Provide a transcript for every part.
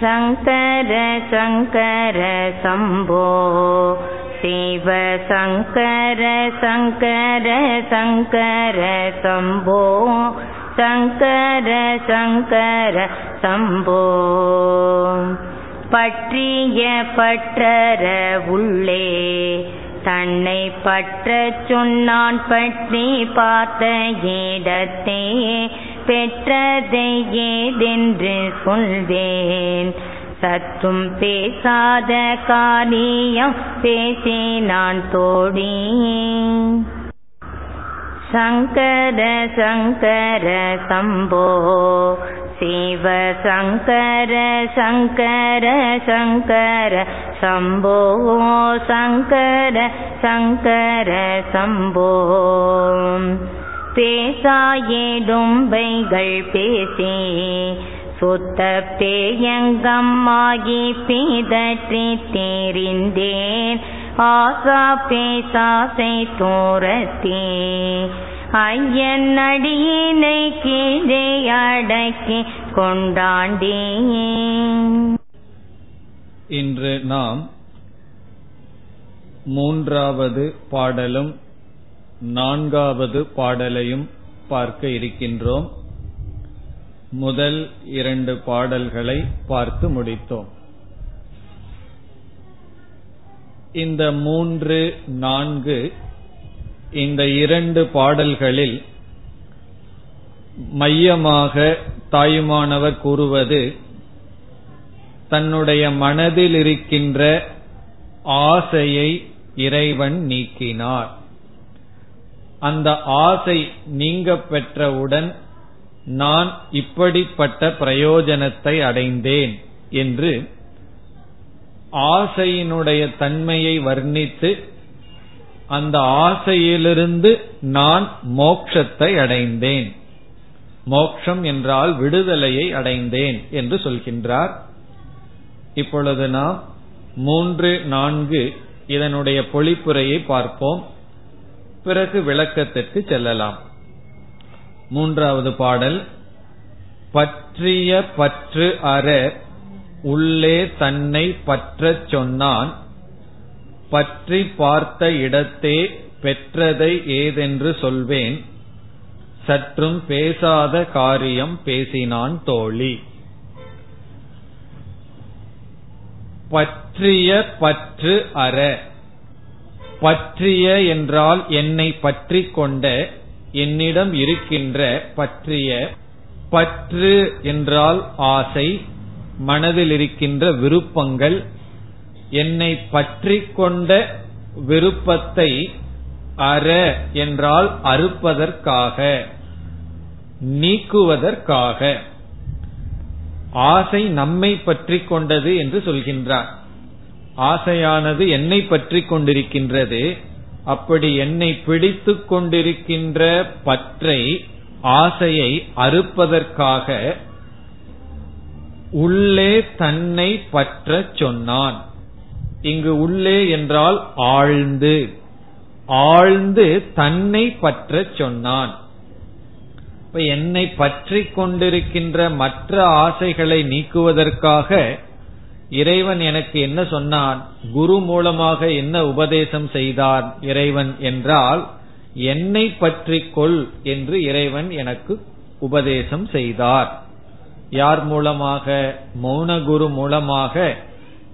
शङ्कर शङ्कर शम्भो शिव शङ्कर शङ्कर शङ्कर शम्भो शङ्कर शङ्कर शम्भो பற்றிய பற்றற உள்ளே தன்னை பற்றச் சொன்னான் பற்றி பார்த்த இடத்தே பெற்றதை ஏதென்று சொல்வேன் சற்றும் பேசாத காரியம் பேசே நான் தோழி சங்கர சங்கர சம்போ சிவ சங்கர சங்கர சங்கர சம்போ சங்கர சங்கர சம்போ. பேசா ஏடும்பைகள் பேசே சொத்த பேயங்கம் ஆகி பீதற்றி தேரிந்தேன். ஆசா பேசாசை தோரத்தே ஐயன் அடியினை கீழே அடக்கி கொண்டாண்டே இன்று நாம் மூன்றாவது பாடலும் நான்காவது பாடலையும் பார்க்க இருக்கின்றோம். முதல் இரண்டு பாடல்களை பார்த்து முடித்தோம். இந்த மூன்று நான்கு இந்த இரண்டு பாடல்களில் மையமாக தாயுமானவர் கூறுவது தன்னுடைய மனதில் இருக்கின்ற ஆசையை இறைவன் நீக்கினார். அந்த ஆசை நீங்க பெற்றவுடன் நான் இப்படிப்பட்ட பிரயோஜனத்தை அடைந்தேன் என்று ஆசையினுடைய தன்மையை வர்ணித்து அந்த ஆசையிலிருந்து நான் மோக்ஷத்தை அடைந்தேன். மோக்ஷம் என்றால் விடுதலையை அடைந்தேன் என்று சொல்கின்றார். இப்பொழுது நாம் மூன்று நான்கு இதனுடைய பொழிப்புரையை பார்ப்போம். பிறகு விளக்கத்திற்கு செல்லலாம். மூன்றாவது பாடல். பற்றிய பற்று அற உள்ளே தன்னை பற்றச் சொன்னான். பற்றி பார்த்த இடத்தே பெற்றதை ஏதென்று சொல்வேன். சற்றும் பேசாத காரியம் பேசினான் தோழி. பற்றிய பற்று அற பற்றிய என்றால் என்னை பற்றி கொண்ட என்னிடம் இருக்கின்ற பற்றிய பற்று என்றால் ஆசை மனதில் இருக்கின்ற விருப்பங்கள் என்னை பற்றி கொண்ட விருப்பத்தை அற என்றால் அறுப்பதற்காக நீக்குவதற்காக. ஆசை நம்மை பற்றி கொண்டது என்று சொல்கின்றார். ஆசையானது என்னை பற்றி கொண்டிருக்கின்றது. அப்படி என்னை பிடித்து கொண்டிருக்கின்ற பற்றை ஆசையை அறுப்பதற்காக உள்ளே தன்னை பற்ற சொன்னான். இங்கு உள்ளே என்றால் ஆழ்ந்து. ஆழ்ந்து தன்னை பற்ற சொன்னான். இப்ப என்னை பற்றி கொண்டிருக்கின்ற மற்ற ஆசைகளை நீக்குவதற்காக இறைவன் எனக்கு என்ன சொன்னான்? குரு மூலமாக என்ன உபதேசம் செய்தார் இறைவன் என்றால் என்னை பற்றி கொள் என்று இறைவன் எனக்கு உபதேசம் செய்தார். யார் மூலமாக? மௌன குரு மூலமாக.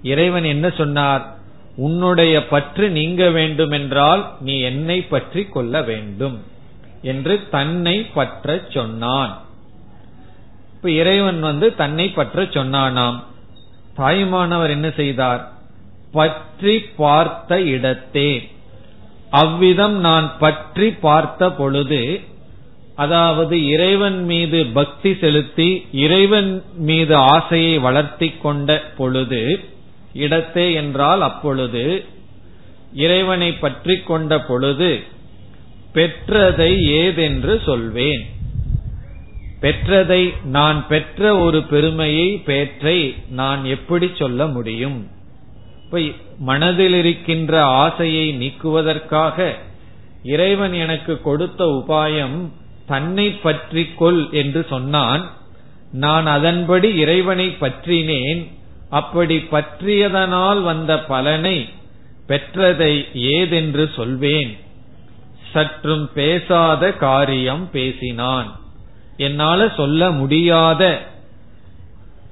இறைவன் என்ன சொன்னார்? உன்னுடைய பற்று நீங்க வேண்டுமென்றால் நீ என்னை பற்றி கொள்ள வேண்டும் என்று தன்னை பற்ற சொன்னான். இப்ப இறைவன் வந்து தன்னை பற்ற சொன்னானாம். தாயுமானவர் என்ன செய்தார்? பற்றி பார்த்த இடத்தே. அவ்விதம் நான் பற்றி பார்த்த பொழுது அதாவது இறைவன் மீது பக்தி செலுத்தி இறைவன் மீது ஆசையை வளர்த்தி கொண்ட பொழுது இடத்தே என்றால் அப்பொழுது இறைவனை பற்றி கொண்ட பொழுது பெற்றதை ஏதென்று சொல்வேன். பெற்றதை நான் பெற்ற ஒரு பெருமையை பேற்றை நான் எப்படி சொல்ல முடியும்? இப்ப மனதில் இருக்கின்ற ஆசையை நீக்குவதற்காக இறைவன் எனக்கு கொடுத்த உபாயம் தன்னை பற்றி கொள் என்று சொன்னான். நான் அதன்படி இறைவனை பற்றினேன். அப்படி பற்றியதனால் வந்த பலனை பெற்றதை ஏதென்று சொல்வேன். சற்றும் பேசாத காரியம் பேசினான். என்னால சொல்ல முடியாத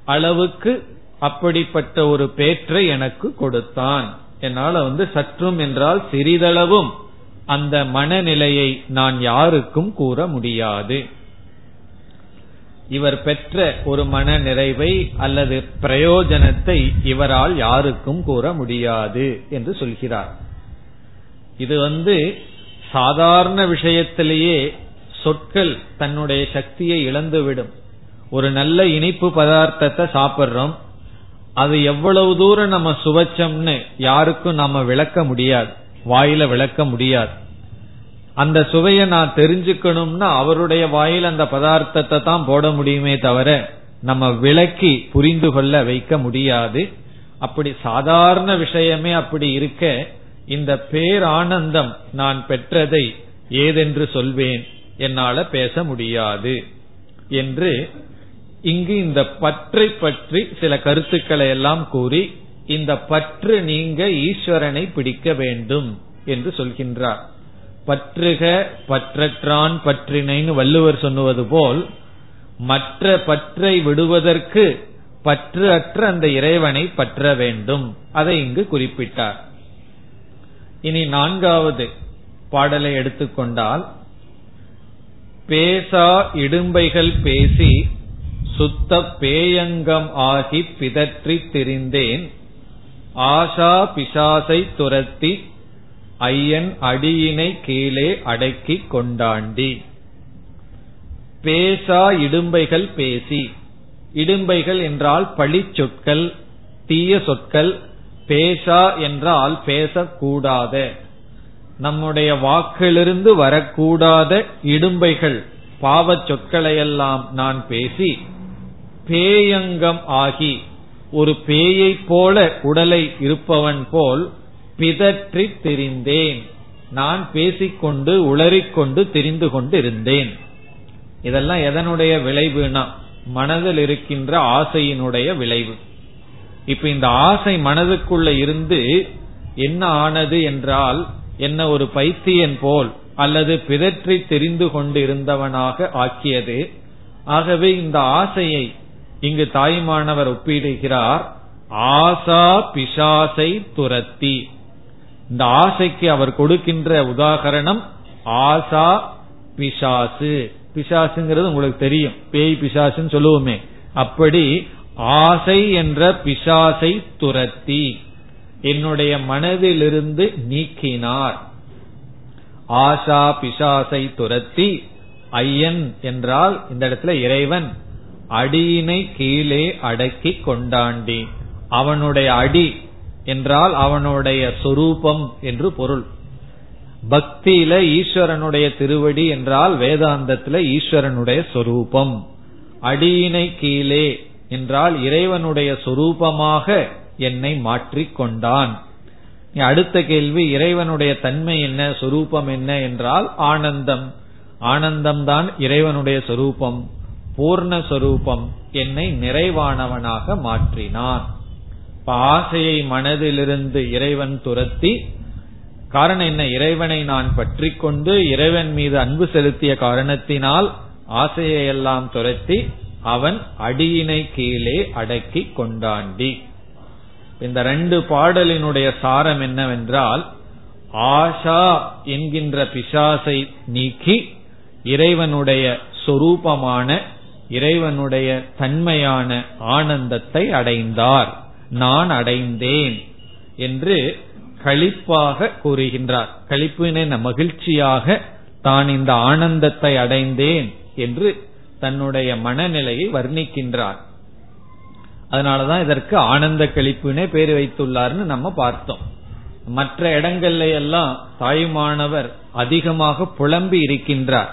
அளவுக்கு அப்படிப்பட்ட ஒரு பேற்றை எனக்கு கொடுத்தான். என்னால வந்து சற்றும் என்றால் சிறிதளவும் அந்த மனநிலையை நான் யாருக்கும் கூற முடியாது. இவர் பெற்ற ஒரு மன நிறைவை அல்லது பிரயோஜனத்தை இவரால் யாருக்கும் கூற முடியாது என்று சொல்கிறார். இது வந்து சாதாரண விஷயத்திலேயே சொற்கள் தன்னுடைய சக்தியை இழந்துவிடும். ஒரு நல்ல இனிப்பு பதார்த்தத்தை சாப்பிட்றோம் அது எவ்வளவு தூரம் நம்ம சுவைச்சோம்னு யாருக்கும் நம்ம விளக்க முடியாது வாயில விளக்க முடியாது. அந்த சுவையை நான் தெரிஞ்சுக்கணும்னா அவருடைய வாயில் அந்த பதார்த்தத்தை தான் போட முடியுமே தவிர நம்ம விளக்கி புரிந்து கொள்ள வைக்க முடியாது. அப்படி சாதாரண விஷயமே அப்படி இருக்க இந்த பேரானந்தம் நான் பெற்றதை ஏதென்று சொல்வேன். என்னால பேச முடியாது என்று இங்கு இந்த பற்றை பற்றி சில கருத்துக்களை எல்லாம் கூறி இந்த பற்று நீங்க ஈஸ்வரனை பிடிக்க வேண்டும் என்று சொல்கின்றார். பற்றுக பற்றற்றான் பற்றினைன்னு வள்ளுவர் சொன்னுவது போல் மற்ற பற்றை விடுவதற்கு பற்று அற்ற அந்த இறைவனை பற்ற வேண்டும். அதை இங்கு குறிப்பிட்டார். இனி நான்காவது பாடலை எடுத்துக்கொண்டால் பேசா இடும்பைகள் பேசி சுத்த பேயங்கம் ஆகி பிதற்றி திரிந்தேன். ஆஷா பிசாசை துரத்தி ஐயன் அடியினை கீழே அடக்கி கொண்டாண்டி. பேசா இடும்பைகள் பேசி இடும்பைகள் என்றால் பழி சொற்கள் தீய சொற்கள் பேசா என்றால் பேசக்கூடாத. நம்முடைய வாக்கிலிருந்து வரக்கூடாத இடும்பைகள் பாவச் சொற்களையெல்லாம் நான் பேசி பேயங்கம் ஆகி ஒரு பேயைப் போல உடலை இருப்பவன் போல் பிதற்றி திரிந்தேன். நான் பேசிக்கொண்டு உளறிக்கொண்டு தெரிந்து கொண்டு இருந்தேன் இதெல்லாம் எதனுடைய விளைவுனா மனதில் இருக்கின்ற ஆசையினுடைய விளைவு. இப்ப இந்த ஆசை மனதுக்குள்ள இருந்து என்ன ஆனது என்றால் என்ன ஒரு பைத்தியன் போல் அல்லது பிதற்றி தெரிந்து கொண்டு இருந்தவனாக ஆக்கியது. ஆகவே இந்த ஆசையை இங்கு தாய்மானவர் ஒப்பிடுகிறார். ஆசா பிசாசை துரத்தி. இந்த ஆசைக்கு அவர் கொடுக்கின்ற உதாகரணம் ஆசா பிசாசு. பிசாசுங்கிறது உங்களுக்கு தெரியும். பேய் பிசாசுன்னு சொல்லுவோமே. அப்படி ஆசை என்ற பிசாசை துரத்தி. என்னுடைய மனதிலிருந்து நீக்கினார். ஆஷா பிசாசை துரத்தி ஐயன் என்றால் இந்த இடத்துல இறைவன் அடியினை கீழே அடக்கி கொண்டாண்டி. அவனுடைய அடி என்றால் அவனுடைய சொரூபம் என்று பொருள். பக்தியில ஈஸ்வரனுடைய திருவடி என்றால் வேதாந்தத்துல ஈஸ்வரனுடைய சொரூபம். அடியினை கீழே என்றால் இறைவனுடைய சொரூபமாக என்னை மாற்றிக் கொண்டான் அடுத்த கேள்வி இறைவனுடைய தன்மை என்ன சொரூபம் என்ன என்றால் ஆனந்தம். ஆனந்தம்தான் இறைவனுடைய சொரூபம். பூர்ண சொரூபம். என்னை நிறைவானவனாக மாற்றினான். ஆசையை மனதிலிருந்து இறைவன் துரத்தி காரணம் என்ன இறைவனை நான் பற்றி கொண்டு இறைவன் மீது அன்பு செலுத்திய காரணத்தினால் ஆசையை எல்லாம் துரத்தி அவன் அடியினை கீழே அடக்கி கொண்டாண்டி. இந்த ரெண்டு பாடலினுடைய சாரம் என்னவென்றால் ஆஷா என்கின்ற பிசாசை நீக்கி இறைவனுடைய சொரூபமான இறைவனுடைய தன்மையான ஆனந்தத்தை அடைந்தார். நான் அடைந்தேன் என்று களிப்பாக கூறுகின்றார். களிப்பினை மகிழ்ச்சியாக தான் இந்த ஆனந்தத்தை அடைந்தேன் என்று தன்னுடைய மனநிலையை வர்ணிக்கின்றார். அதனாலதான் இதற்கு ஆனந்த கழிப்புனே பேர் வைத்துள்ளார்னு நம்ம பார்த்தோம். மற்ற இடங்கள்ல எல்லாம் தாயுமானவர் அதிகமாக புலம்பி இருக்கின்றார்.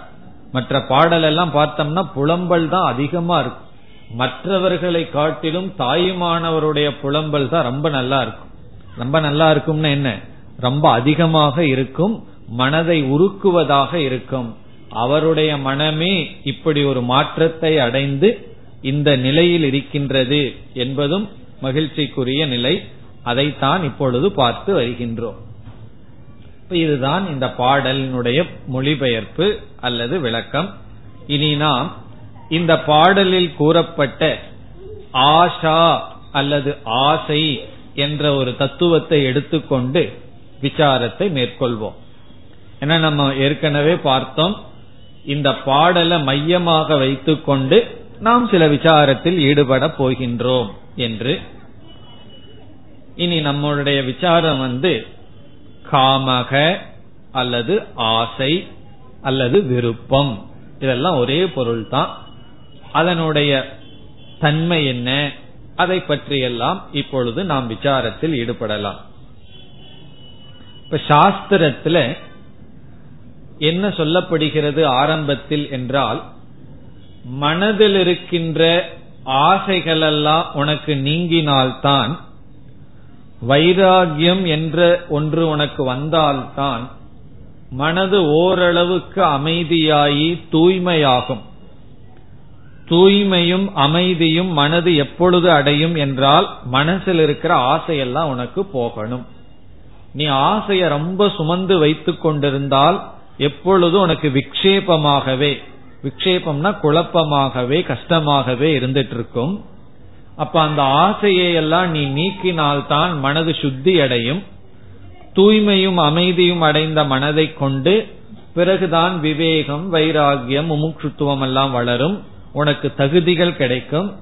மற்ற பாடல் எல்லாம் பார்த்தோம்னா புலம்பல் தான் அதிகமா இருக்கும். மற்றவர்களை காட்டிலும் தாயுமானவருடைய புலம்பல் தான் ரொம்ப நல்லா இருக்கும். ரொம்ப நல்லா இருக்கும்னு என்ன? ரொம்ப அதிகமாக இருக்கும் மனதை உருக்குவதாக இருக்கும். அவருடைய மனமே இப்படி ஒரு மாற்றத்தை அடைந்து இந்த நிலையில் இருக்கின்றது என்பதும் மகிழ்ச்சிக்குரிய நிலை. அதைத்தான் இப்பொழுது பார்த்து வருகின்றோம். இதுதான் இந்த பாடலினுடைய மொழிபெயர்ப்பு அல்லது விளக்கம். இனி நாம் இந்த பாடலில் கூறப்பட்ட ஆஷா அல்லது ஆசை என்ற ஒரு தத்துவத்தை எடுத்துக்கொண்டு விசாரத்தை மேற்கொள்வோம். ஏன்னா நம்ம ஏற்கனவே பார்த்தோம் இந்த பாடலை மையமாக வைத்துக்கொண்டு நாம் சில விசாரத்தில் ஈடுபட போகின்றோம் என்று. இனி நம்மளுடைய விசாரம் வந்து காமக அல்லது ஆசை அல்லது விருப்பம். இதெல்லாம் ஒரே பொருள் தான் அதனுடைய தன்மை என்ன? அதை பற்றியெல்லாம் இப்பொழுது நாம் விசாரத்தில் ஈடுபடலாம். இப்ப சாஸ்திரத்துல என்ன சொல்லப்படுகிறது ஆரம்பத்தில் என்றால் மனதில் இருக்கின்ற ஆசைகளெல்லாம் உனக்கு நீங்கினால்தான் வைராகியம் என்ற ஒன்று உனக்கு வந்தால்தான் மனது ஓரளவுக்கு அமைதியாகி தூய்மையாகும். தூய்மையும் அமைதியும் மனது எப்பொழுது அடையும் என்றால் மனசில் இருக்கிற ஆசையெல்லாம் உனக்கு போகணும். நீ ஆசைய ரொம்ப சுமந்து வைத்துக் கொண்டிருந்தால் எப்பொழுது உனக்கு விக்ஷேபமாகவே விக்ஷேபம்னா குழப்பமாகவே கஷ்டமாகவே இருந்துட்டு இருக்கும் அப்ப அந்த ஆசையை எல்லாம் நீ நீக்கினால்தான் மனது சுத்தி அடையும். தூய்மையும் அமைதியும் அடைந்த மனதை கொண்டு பிறகுதான் விவேகம் வைராகியம் முமுட்சுத்துவம் எல்லாம் வளரும். உனக்கு தகுதிகள் கிடைக்கும்.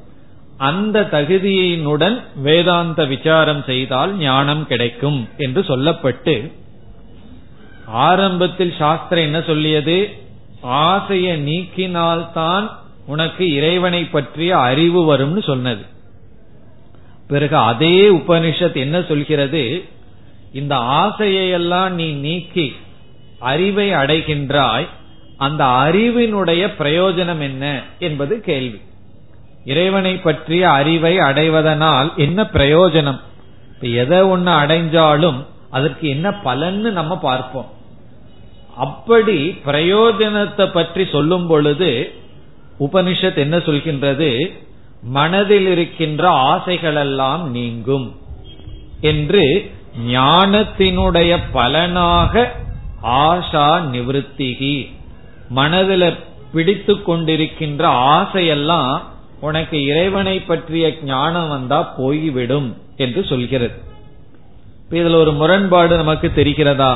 அந்த தகுதியினுடன் வேதாந்த விசாரம் செய்தால் ஞானம் கிடைக்கும் என்று சொல்லப்பட்டு ஆரம்பத்தில் சாஸ்திரம் என்ன சொல்லியது? ஆசையை நீக்கினால்தான் உனக்கு இறைவனை பற்றிய அறிவு வரும்னு சொன்னது. பிறகு அதே உபனிஷத் என்ன சொல்கிறது? இந்த ஆசையெல்லாம் நீ நீக்கி அறிவை அடைகின்றாய் அந்த அறிவினுடைய பிரயோஜனம் என்ன என்பது கேள்வி. இறைவனை பற்றிய அறிவை அடைவதனால் என்ன பிரயோஜனம்? எதை ஒன்னு அடைஞ்சாலும் அதற்கு என்ன பலன்னு நம்ம பார்ப்போம். அப்படி பிரயோஜனத்தை பற்றி சொல்லும் பொழுது உபனிஷத் என்ன சொல்கின்றது? மனதில் இருக்கின்ற ஆசைகளெல்லாம் நீங்கும் என்று ஞானத்தினுடைய பலனாக ஆஷா நிவத்திகி மனதில் பிடித்து கொண்டிருக்கின்ற ஆசையெல்லாம் உனக்கு இறைவனை பற்றிய ஞானம் வந்தா போய்விடும் என்று சொல்கிறது. இதுல ஒரு முரண்பாடு நமக்கு தெரிகிறதா?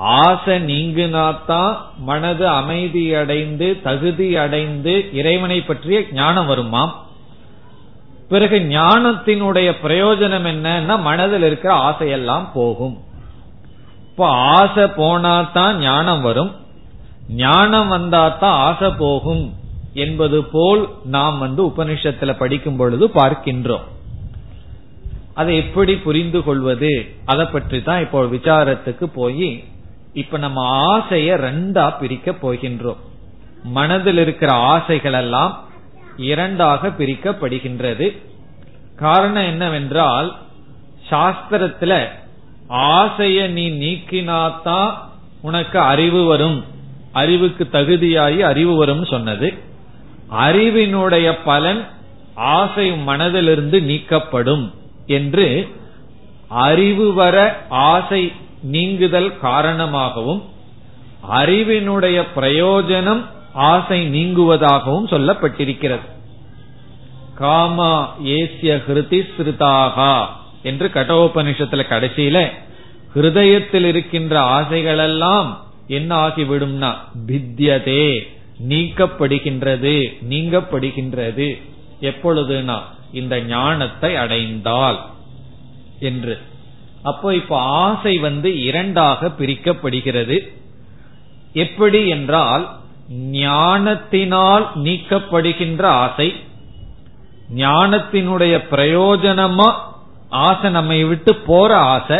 ஆசை நீங்கினாத்தான் மனது அமைதி அடைந்து தகுதி அடைந்து இறைவனை பற்றிய ஞானம் வருமாம். பிறகு ஞானத்தினுடைய பிரயோஜனம் என்னன்னா மனதில் இருக்கிற ஆசையெல்லாம் போகும். இப்போ ஆசை போனாதான் ஞானம் வரும். ஞானம் வந்தாதான் ஆசை போகும் என்பது போல் நாம் வந்து உபனிஷத்துல படிக்கும் பொழுது பார்க்கின்றோம். அதை எப்படி புரிந்து கொள்வது? அதை பற்றி தான் இப்போ விசாரத்துக்கு போய் இப்ப நம்ம ஆசைய ரெண்டா பிரிக்க போகின்றோம். மனதில் இருக்கிற ஆசைகள் எல்லாம் இரண்டாக பிரிக்கப்படுகின்றது. காரணம் என்னவென்றால் சாஸ்திரத்துல ஆசைய நீ நீக்கினாத்தான் உனக்கு அறிவு வரும். அறிவுக்கு தகுதியாகி அறிவு வரும் சொன்னது. அறிவினுடைய பலன் ஆசை மனதிலிருந்து நீக்கப்படும் என்று அறிவு வர ஆசை நீங்குதல் காரணமாகவும் அறிவினுடைய பிரயோஜனம் ஆசை நீங்குவதாகவும் சொல்லப்பட்டிருக்கிறது. காமா ஏசிய ஹிருதி ஸ்ருதாகா என்று கட்டோபனிஷத்துல கடைசியில ஹிருதயத்தில் இருக்கின்ற ஆசைகளெல்லாம் என்ன ஆகிவிடும்னா பித்தியதே நீக்கப்படுகின்றது நீங்கப்படுகின்றது. எப்பொழுதுனா இந்த ஞானத்தை அடைந்தால் என்று. அப்போ இப்ப ஆசை வந்து இரண்டாக பிரிக்கப்படுகிறது. எப்படி என்றால் ஞானத்தினால் நீக்கப்படுகின்ற ஆசை ஞானத்தினுடைய பிரயோஜனமா ஆசை நம்மை விட்டு போற ஆசை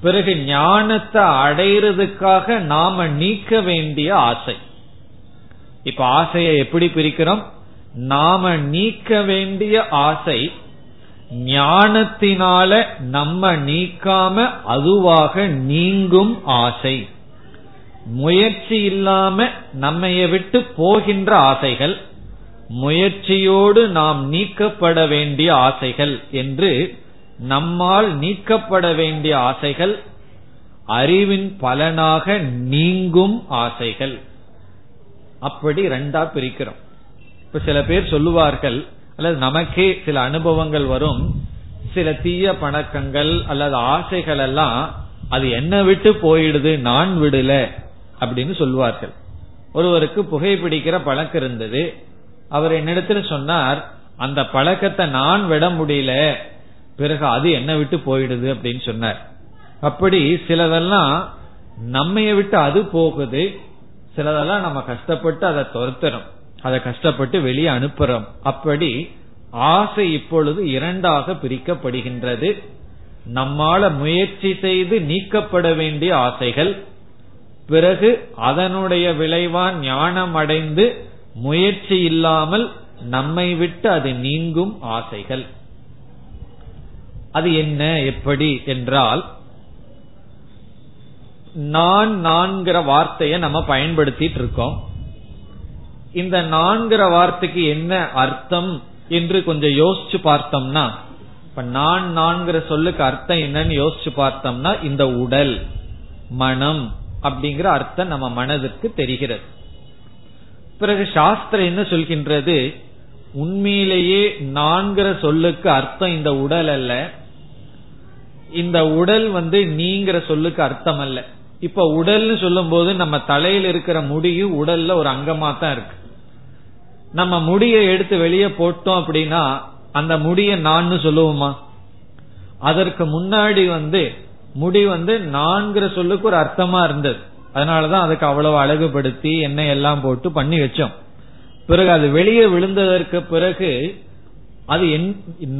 பிறகு ஞானத்தை அடையிறதுக்காக நாம நீக்க வேண்டிய ஆசை. இப்ப ஆசையை எப்படி பிரிக்கிறோம்? நாம நீக்க வேண்டிய ஆசை ஞானத்தினால நம்ம நீக்காம அதுவாக நீங்கும் ஆசை. முயற்சி இல்லாம நம்மைய விட்டு போகின்ற ஆசைகள் முயற்சியோடு நாம் நீக்கப்பட வேண்டிய ஆசைகள் என்று நம்மால் நீக்கப்பட வேண்டிய ஆசைகள் அறிவின் பலனாக நீங்கும் ஆசைகள். அப்படி ரெண்டா பிரிக்கிறோம். இப்ப சில பேர் சொல்லுவார்கள் அல்லது நமக்கே சில அனுபவங்கள் வரும். சில தீய பணக்கங்கள் அல்லது ஆசைகள் எல்லாம் அது என்ன விட்டு போயிடுது நான் விடல அப்படின்னு சொல்லுவார்கள் ஒருவருக்கு புகைப்பிடிக்கிற பழக்கம் இருந்தது. அவர் என்னிடத்துல சொன்னார் அந்த பழக்கத்தை நான் விட முடியல பிறகு அது என்ன விட்டு போயிடுது அப்படின்னு சொன்னார். அப்படி சிலதெல்லாம் நம்மைய விட்டு அது போகுது சிலதெல்லாம் நம்ம கஷ்டப்பட்டு அதை துரத்துறோம் அதை கஷ்டப்பட்டு வெளியே அனுப்புறோம். அப்படி ஆசை இப்பொழுது இரண்டாக பிரிக்கப்படுகின்றது. நம்மால முயற்சி செய்து நீக்கப்பட வேண்டிய ஆசைகள் பிறகு அதனுடைய விளைவா ஞானம் அடைந்து முயற்சி இல்லாமல் நம்மை விட்டு அது நீங்கும் ஆசைகள். அது என்ன எப்படி என்றால் நான் நான்கிற வார்த்தையை நம்ம பயன்படுத்திட்டு இருக்கோம். இந்த நான்கிற வார்த்தைக்கு என்ன அர்த்தம் என்று கொஞ்சம் யோசிச்சு பார்த்தோம்னா இப்ப நான் நான்கிற சொல்லுக்கு அர்த்தம் என்னன்னு யோசிச்சு பார்த்தோம்னா இந்த உடல் மனம் அப்படிங்கிற அர்த்தம் நம்ம மனதிற்கு தெரிகிறது. பிறகு சாஸ்திரம் என்ன சொல்கின்றது? உண்மையிலேயே நான்கிற சொல்லுக்கு அர்த்தம் இந்த உடல் அல்ல. இந்த உடல் வந்து நீங்கிற சொல்லுக்கு அர்த்தம் அல்ல. இப்ப உடல்னு சொல்லும் போது நம்ம தலையில் இருக்கிற முடியும் உடல்ல ஒரு அங்கமா தான் இருக்கு. நம்ம முடியை எடுத்து வெளியே போட்டோம் அப்படின்னா அந்த முடிய நான்னு சொல்லுவோமா? அதற்கு முன்னாடி வந்து முடி வந்து நான்கிற சொல்லுக்கு ஒரு அர்த்தமா இருந்தது. அதனாலதான் அதுக்கு அவ்வளவு அழகுபடுத்தி எண்ணெய் எல்லாம் போட்டு பண்ணி வச்சோம். பிறகு அது வெளியே விழுந்ததற்கு பிறகு அது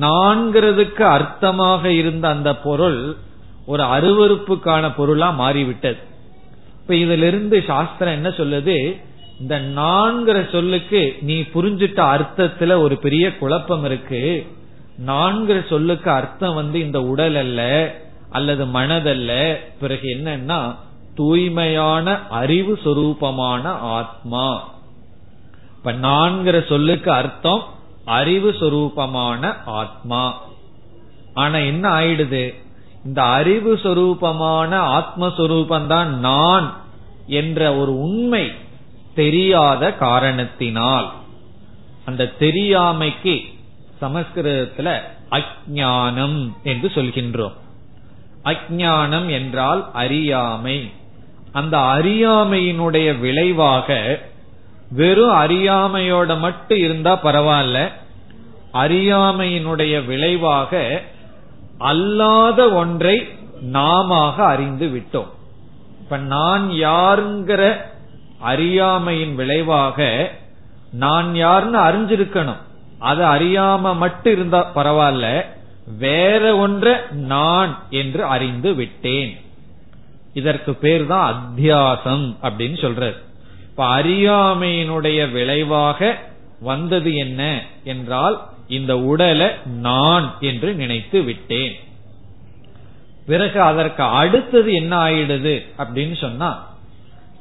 நான்கிறதுக்கு அர்த்தமாக இருந்த அந்த பொருள் ஒரு அருவறுப்புக்கான பொருளா மாறிவிட்டது. இப்ப இதிலிருந்து சாஸ்திரம் என்ன சொல்லுது? இந்த நான்கிற சொல்லுக்கு நீ புரிஞ்சிட்ட அர்த்தத்துல ஒரு பெரிய குழப்பம் இருக்கு. நான்கிற சொல்லுக்கு அர்த்தம் வந்து இந்த உடல் அல்ல அல்லது மனதல்ல. பிறகு என்னன்னா தூய்மையான அறிவு சொரூபமான ஆத்மா. இப்ப நான்கிற சொல்லுக்கு அர்த்தம் அறிவு சொரூபமான ஆத்மா. ஆனா என்ன ஆயிடுது? இந்த அறிவு சொரூபமான ஆத்மஸ்வரூபந்தான் நான் என்ற ஒரு உண்மை தெரியாத காரணத்தினால் அந்த தெரியாமைக்கு சமஸ்கிருதத்துல அஜானம் என்று சொல்கின்றோம். அஜானம் என்றால் அறியாமை. அந்த அறியாமையினுடைய விளைவாக வெறும் அறியாமையோட மட்டும் இருந்தா பரவாயில்ல. அறியாமையினுடைய விளைவாக அல்லாத ஒன்றை நாம அறிந்து விட்டோம். இப்ப நான் யாருங்கிற அறியாமையின் விளைவாக நான் யாருன்னு அறிஞ்சிருக்கணும். அது அறியாம மட்டும் இருந்தா பரவாயில்ல. வேற ஒன்ற நான் என்று அறிந்து விட்டேன். இதற்கு பேர் தான் அத்தியாசம் அப்படின்னு சொல்றது இப்ப அறியாமையினுடைய விளைவாக வந்தது என்ன என்றால் இந்த உடலை நான் என்று நினைத்து விட்டேன். பிறகு அதற்கு அடுத்தது என்ன ஆயிடுது அப்படின்னு சொன்னா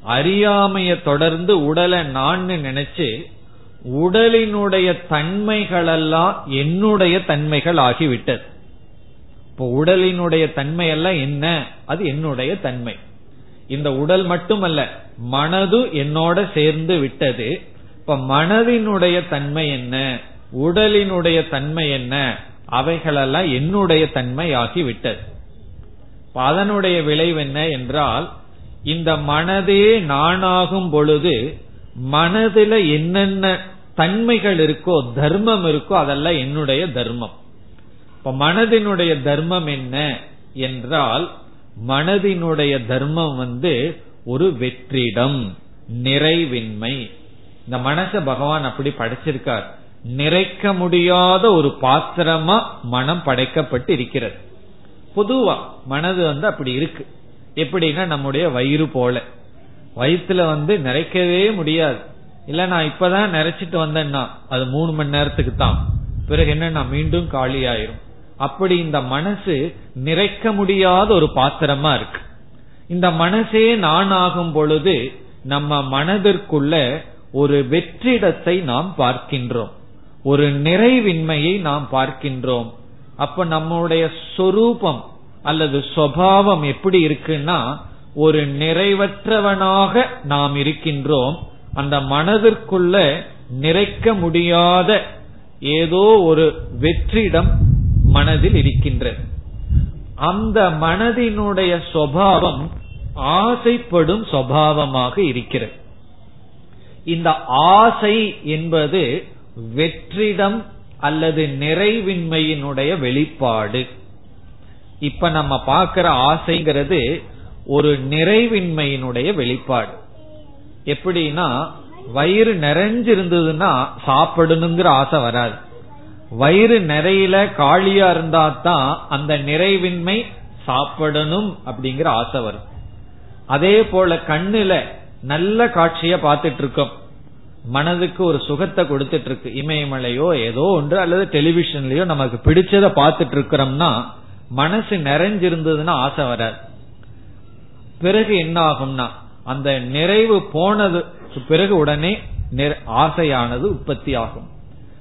அறியாமைய தொடர்ந்து உடலை நான் நினைச்சு உடலினுடைய தன்மைகளெல்லாம் என்னுடைய தன்மைகள் ஆகிவிட்டது. இப்போ உடலினுடைய தன்மை எல்லாம் என்ன? அது என்னுடைய தன்மை. இந்த உடல் மட்டுமல்ல மனது என்னோட சேர்ந்து விட்டது. இப்ப மனதினுடைய தன்மை என்ன? உடலினுடைய தன்மை என்ன? அவைகளெல்லாம் என்னுடைய தன்மை ஆகிவிட்டது அதனுடைய விளைவு என்ன என்றால் இந்த மனதே நானாகும் பொழுது மனதுல என்னென்ன தன்மைகள் இருக்கோ தர்மம் இருக்கோ அதெல்லாம் என்னுடைய தர்மம். இப்ப மனதினுடைய தர்மம் என்ன என்றால் மனதினுடைய தர்மம் வந்து ஒரு வெற்றிடம் நிறைவின்மை. இந்த மனச பகவான் அப்படி படைச்சிருக்கார். நிறைக்க முடியாத ஒரு பாத்திரமா மனம் படைக்கப்பட்டு இருக்கிறது. பொதுவா மனது வந்து அப்படி இருக்கு. எப்படின்னா நம்முடைய வயிறு போல. வயிற்றுல வந்து நிறைக்கவே முடியாது. இல்ல நான் இப்பதான் நிறைச்சிட்டு வந்தேன்னா அது மூணு மணி நேரத்துக்கு தான் பிறகு என்ன மீண்டும் காலி ஆயிரும் அப்படி இந்த மனசு நிறைக்க முடியாத ஒரு பாத்திரமா இருக்கு. இந்த மனசே நான் ஆகும் பொழுது நம்ம மனதிற்குள்ள ஒரு வெற்றிடத்தை நாம் பார்க்கின்றோம். ஒரு நிறைவின்மையை நாம் பார்க்கின்றோம். அப்ப நம்முடைய சொரூபம் அல்லது சுவாவம் எப்படி இருக்குன்னா ஒரு நிறைவற்றவனாக நாம் இருக்கின்றோம். அந்த மனதிற்குள்ள நிறைக்க முடியாத ஏதோ ஒரு வெற்றிடம் மனதில் இருக்கின்றது. அந்த மனதினுடைய சுவாவம் ஆசைப்படும் சுவாவமாக இருக்கிறது. இந்த ஆசை என்பது வெற்றிடம் அல்லது நிறைவின்மையினுடைய வெளிப்பாடு. இப்ப நம்ம பார்க்கிற ஆசைங்கிறது ஒரு நிறைவின்மையினுடைய வெளிப்பாடு. எப்படின்னா வயிறு நிறைஞ்சிருந்ததுன்னா சாப்பிடணுங்கிற ஆசை வராது. வயிறு நிறையில காலியா இருந்தா தான் அந்த நிறைவின்மை சாப்பிடணும் அப்படிங்கிற ஆசை வரும். அதே போல கண்ணுல நல்ல காட்சிய பார்த்துட்டு இருக்கோம் மனதுக்கு ஒரு சுகத்தை கொடுத்துட்டு இருக்கு இமயமலையோ ஏதோ ஒன்று அல்லது டெலிவிஷன்லயோ நமக்கு பிடிச்சத பார்த்துட்டு இருக்கிறோம்னா மனசு நிறைஞ்சிருந்ததுன்னா ஆசை வராது. பிறகு என்ன ஆகும்னா அந்த நிறைவு போனது பிறகு உடனே ஆசையானது உற்பத்தி ஆகும்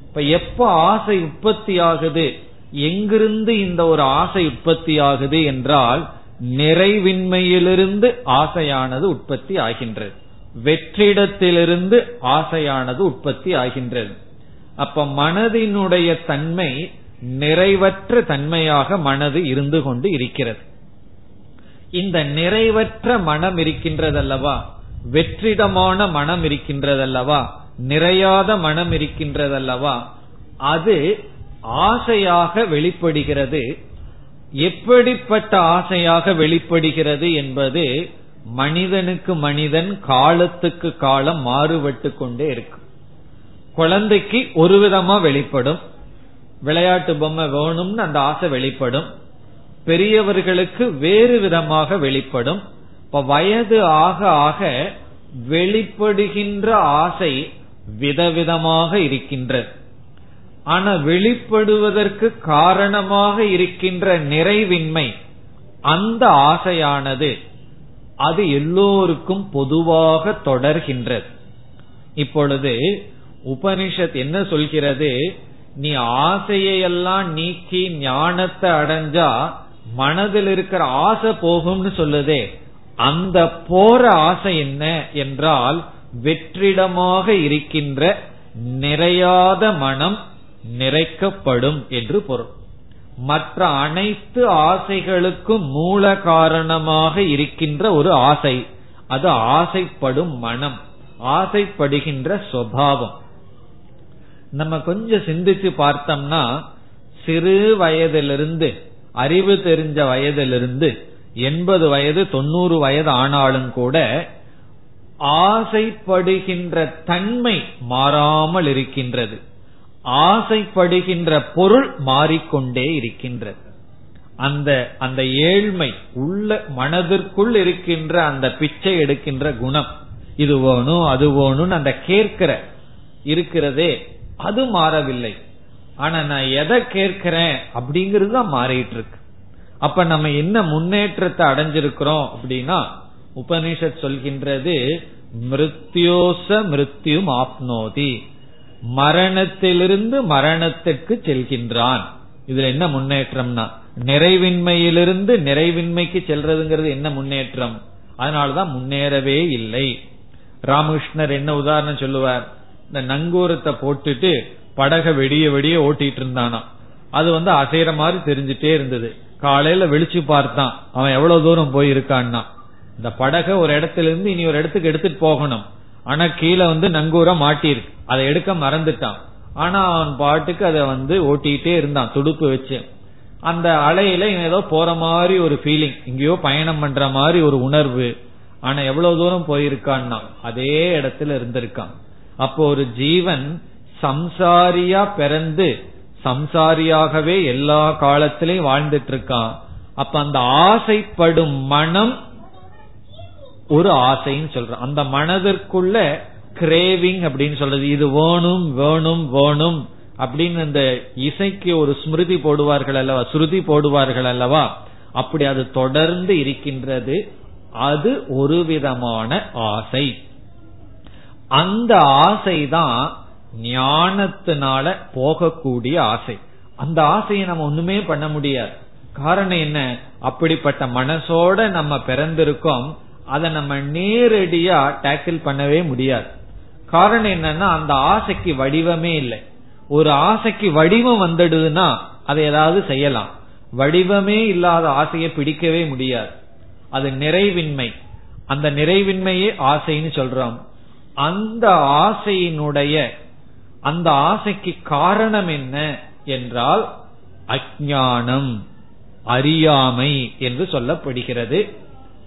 இப்ப எப்ப ஆசை உற்பத்தி ஆகுது எங்கிருந்து இந்த ஒரு ஆசை உற்பத்தி ஆகுது என்றால் நிறைவின்மையிலிருந்து ஆசையானது உற்பத்தி ஆகின்றது. வெற்றிடத்திலிருந்து ஆசையானது உற்பத்தி ஆகின்றது. அப்ப மனதினுடைய தன்மை நிறைவற்ற தன்மையாக மனது இருந்து கொண்டு இருக்கிறது. இந்த நிறைவற்ற மனம் இருக்கின்றதல்லவா? வெற்றிடமான மனம் இருக்கின்றதல்லவா? நிறையாத மனம் இருக்கின்றதல்லவா? அது ஆசையாக வெளிப்படுகிறது. எப்படிப்பட்ட ஆசையாக வெளிப்படுகிறது என்பது மனிதனுக்கு மனிதன் காலத்துக்கு காலம் மாறுபட்டு கொண்டே இருக்கும். குழந்தைக்கு ஒரு விதமா வெளிப்படும். விளையாட்டு பொம்மை வேணும்னு அந்த ஆசை வெளிப்படும். பெரியவர்களுக்கு வேறு விதமாக வெளிப்படும். இப்ப வயது ஆக ஆக வெளிப்படுகின்ற ஆசை விதவிதமாக இருக்கின்றது. ஆனா வெளிப்படுவதற்கு காரணமாக இருக்கின்ற நிறைவின்மை அந்த ஆசையானது அது எல்லோருக்கும் பொதுவாக தொடர்கின்றது. இப்பொழுது உபனிஷத் என்ன சொல்கிறது? நீ ஆசையெல்லாம் நீக்கி ஞானத்தை அடைஞ்சா மனதில் இருக்கிற ஆசை போகும்னு சொல்லுதே. அந்த போற ஆசை என்ன என்றால் வெற்றிடமாக இருக்கின்ற நிறையாத மனம் நிறைக்கப்படும் என்று பொருள். மற்ற அனைத்து ஆசைகளுக்கும் மூல காரணமாக இருக்கின்ற ஒரு ஆசை. அது ஆசைப்படும் மனம் ஆசைப்படுகின்ற சுவாவம். நம்ம கொஞ்சம் சிந்திச்சு பார்த்தோம்னா சிறு வயதிலிருந்து அறிவு தெரிஞ்ச வயதிலிருந்து எண்பது வயது தொண்ணூறு வயது ஆனாலும் கூட ஆசைப்படுகின்ற தன்மை மாறாமல் இருக்கின்றது. ஆசைப்படுகின்ற பொருள் மாறிக்கொண்டே இருக்கின்றது. அந்த அந்த ஏழ்மை உள்ள மனதிற்குள் இருக்கின்ற அந்த பிச்சை எடுக்கின்ற குணம் இது வேணும் அது வேணும்னு அந்த கேட்கிற இருக்கிறதே அது மாறவில்லை. ஆனா நான் எதை கேட்கிறேன் அப்படிங்கிறது தான் மாறிட்டு இருக்கு அப்ப நம்ம என்ன முன்னேற்றத்தை அடைஞ்சிருக்கிறோம் அப்படின்னா உபனிஷத் சொல்கின்றது மிருத்யோச மிருத்யும் ஆப்னோதி. மரணத்திலிருந்து மரணத்துக்கு செல்கின்றான். இதுல என்ன முன்னேற்றம்னா நிறைவின்மையிலிருந்து நிறைவின்மைக்கு செல்றதுங்கிறது என்ன முன்னேற்றம்? அதனாலதான் முன்னேறவே இல்லை. ராமகிருஷ்ணர் என்ன உதாரணம் சொல்லுவார்? இந்த நங்கூரத்தை போட்டுட்டு படக வெடிய வெடிய ஓட்டிட்டு இருந்தானா. அது வந்து அசைற மாதிரி தெரிஞ்சுட்டே இருந்தது. காலையில வெளிச்சு பார்த்தான். அவன் எவ்வளவு தூரம் போயிருக்கான்னா. இந்த படக ஒரு இடத்துல இருந்து இனி ஒரு இடத்துக்கு எடுத்துட்டு போகணும். ஆனா கீழே வந்து நங்கூரம் மாட்டிருக்கு அதை எடுக்க மறந்துட்டான். ஆனா அவன் பாட்டுக்கு அதை வந்து ஓட்டிட்டே இருந்தான் துடுப்பு வச்சு. அந்த அலையில ஏதோ போற மாதிரி ஒரு ஃபீலிங் இங்கேயோ பயணம் பண்ற மாதிரி ஒரு உணர்வு. ஆனா எவ்வளவு தூரம் போயிருக்கான்னா அதே இடத்துல இருந்திருக்கான். அப்போ ஒரு ஜீவன் சம்சாரியா பிறந்து சம்சாரியாகவே எல்லா காலத்திலையும் வாழ்ந்துட்டு இருக்கான் அப்ப அந்த ஆசைப்படும் மனம் ஒரு ஆசைன்னு சொல்றான். அந்த மனதிற்குள்ள கிரேவிங் அப்படின்னு சொல்றது. இது வேணும் வேணும் வேணும் அப்படின்னு அந்த இசைக்கு ஒரு ஸ்மிருதி போடுவார்கள் அல்லவா? ஸ்ருதி போடுவார்கள் அல்லவா? அப்படி அது தொடர்ந்து இருக்கின்றது. அது ஒரு விதமான ஆசை. அந்த ஆசைதான் ஞானத்தினால போகக்கூடிய ஆசை. அந்த ஆசையை நம்ம ஒண்ணுமே பண்ண முடியாது. காரணம் என்ன? அப்படிப்பட்ட மனசோட நம்ம பிறந்திருக்கோம். அதை நம்ம நேரடியா டேக்கிள் பண்ணவே முடியாது. காரணம் என்னன்னா அந்த ஆசைக்கு வடிவமே இல்லை. ஒரு ஆசைக்கு வடிவம் வந்துடுதுன்னா அதை ஏதாவது செய்யலாம். வடிவமே இல்லாத ஆசையை பிடிக்கவே முடியாது. அது நிறைவின்மை. அந்த நிறைவின்மையே ஆசைன்னு சொல்றோம். அந்த ஆசையினுடைய அந்த ஆசைக்கு காரணம் என்ன என்றால் அஜானம் அறியாமை என்று சொல்லப்படுகிறது.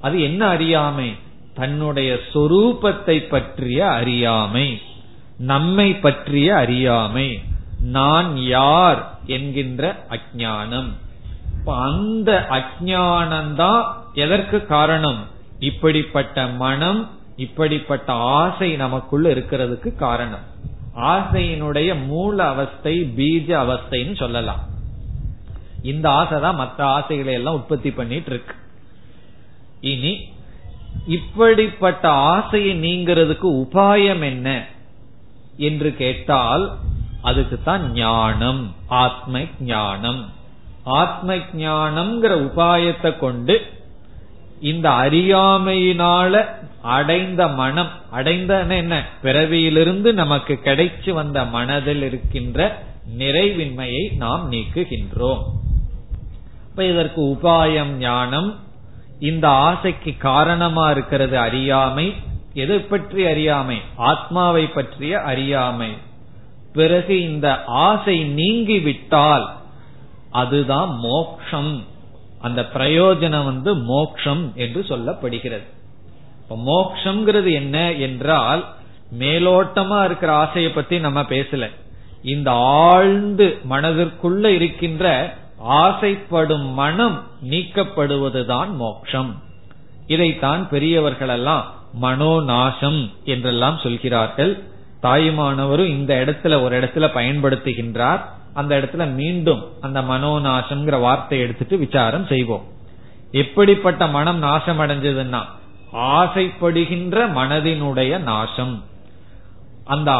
அது என்ன அறியாமை? தன்னுடைய சொரூபத்தை பற்றிய அறியாமை நம்மை பற்றிய அறியாமை நான் யார் என்கின்ற அஜானம் அந்த அஜானம்தான் எதற்கு காரணம்? இப்படிப்பட்ட மனம் இப்படிப்பட்ட ஆசை நமக்குள்ள இருக்கிறதுக்கு காரணம். ஆசையினுடைய மூல அவஸ்தை பீஜ அவஸ்தைன்னு சொல்லலாம். இந்த ஆசை தான் மற்ற ஆசைகளை எல்லாம் உற்பத்தி பண்ணிட்டு இருக்கு. இனி இப்படிப்பட்ட ஆசையை நீங்கிறதுக்கு உபாயம் என்ன என்று கேட்டால் அதுக்கு தான் ஞானம் ஆத்ம ஞானம் ஆத்ம ஞானம்ங்கிற உபாயத்தை கொண்டு இந்த அறியாமையினால அடைந்த மனம். அடைந்த என்ன? பிறவியிலிருந்து நமக்கு கிடைச்சு வந்த மனதில் இருக்கின்ற நிறைவின்மையை நாம் நீக்குகின்றோம். இப்ப இதற்கு உபாயம் ஞானம். இந்த ஆசைக்கு காரணமா இருக்கிறது அறியாமை. எதை பற்றி அறியாமை? ஆத்மாவை பற்றிய அறியாமை. பிறகு இந்த ஆசை நீங்கிவிட்டால் அதுதான் மோக்ஷம். அந்த பிரயோஜனம் வந்து மோக்ஷம் என்று சொல்லப்படுகிறது. மோக்ஷங்கிறது என்ன என்றால் மேலோட்டமா இருக்கிற ஆசையை பத்தி நம்ம பேசல. இந்த ஆழ்ந்து மனதிற்குள்ள இருக்கின்ற ஆசைப்படும் மனம் நீக்கப்படுவதுதான் மோக்ஷம். இதைத்தான் பெரியவர்களெல்லாம் மனோநாசம் என்றெல்லாம் சொல்கிறார்கள். தாயுமானவரும் இந்த இடத்துல ஒரு இடத்துல பயன்படுத்துகின்றார். அந்த இடத்துல மீண்டும் அந்த மனோநாசம்ங்கிற வார்த்தை எடுத்துட்டு விசாரம் செய்வோம். எப்படிப்பட்ட மனம் நாசம் அடைஞ்சதுன்னா ஆசைப்படுகின்ற மனதினுடைய நாசம். அந்த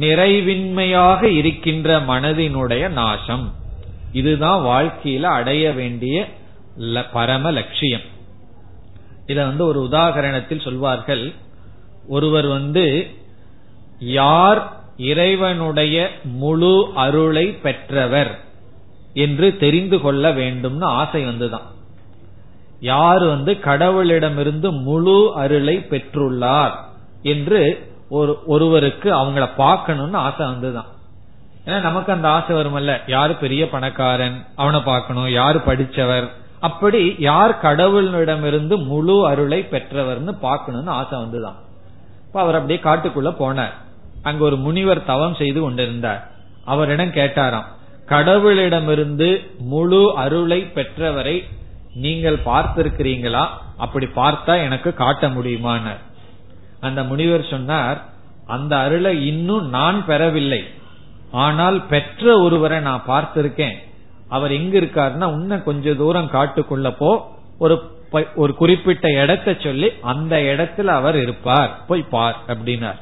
நிறைவின்மையாக இருக்கின்ற மனதினுடைய நாசம். இதுதான் வாழ்க்கையில அடைய வேண்டிய பரம லட்சியம். இத வந்து ஒரு உதாகரணத்தில் சொல்வார்கள். ஒருவர் வந்து யார் இறைவனுடைய முழு அருளை பெற்றவர் என்று தெரிந்து கொள்ள வேண்டும்னு ஆசை வந்துதான். யார் வந்து கடவுளிடமிருந்து முழு அருளை பெற்றுள்ளார் என்று ஒரு ஒருவருக்கு அவங்கள பார்க்கணும்னு ஆசை வந்துதான். ஏன்னா நமக்கு அந்த ஆசை வருமல்ல. யாரு பெரிய பணக்காரன் அவனை பார்க்கணும். யாரு படிச்சவர்? அப்படி யார் கடவுளிடமிருந்து முழு அருளை பெற்றவர்னு பார்க்கணும்னு ஆசை வந்துதான். இப்ப அவர் அப்படியே காட்டுக்குள்ள போனார். அங்க ஒரு முனிவர் தவம் செய்து கொண்டிருந்தார். அவரிடம் கேட்டாராம் கடவுளிடமிருந்து முழு அருளை பெற்றவரை நீங்கள் பார்த்திருக்கிறீங்களா? அப்படி பார்த்தா எனக்கு காட்ட முடியுமானார் அந்த முனிவர் சொன்னார் அந்த அருளை இன்னும் நான் பெறவில்லை. ஆனால் பெற்ற ஒருவரை நான் பார்த்திருக்கேன். அவர் எங்க இருக்காருன்னா இன்னும் கொஞ்ச தூரம் காட்டுக்குள்ள போ. ஒரு ஒரு குறிப்பிட்ட இடத்தை சொல்லி அந்த இடத்துல அவர் இருப்பார். போய் பார் அப்படின்னார்.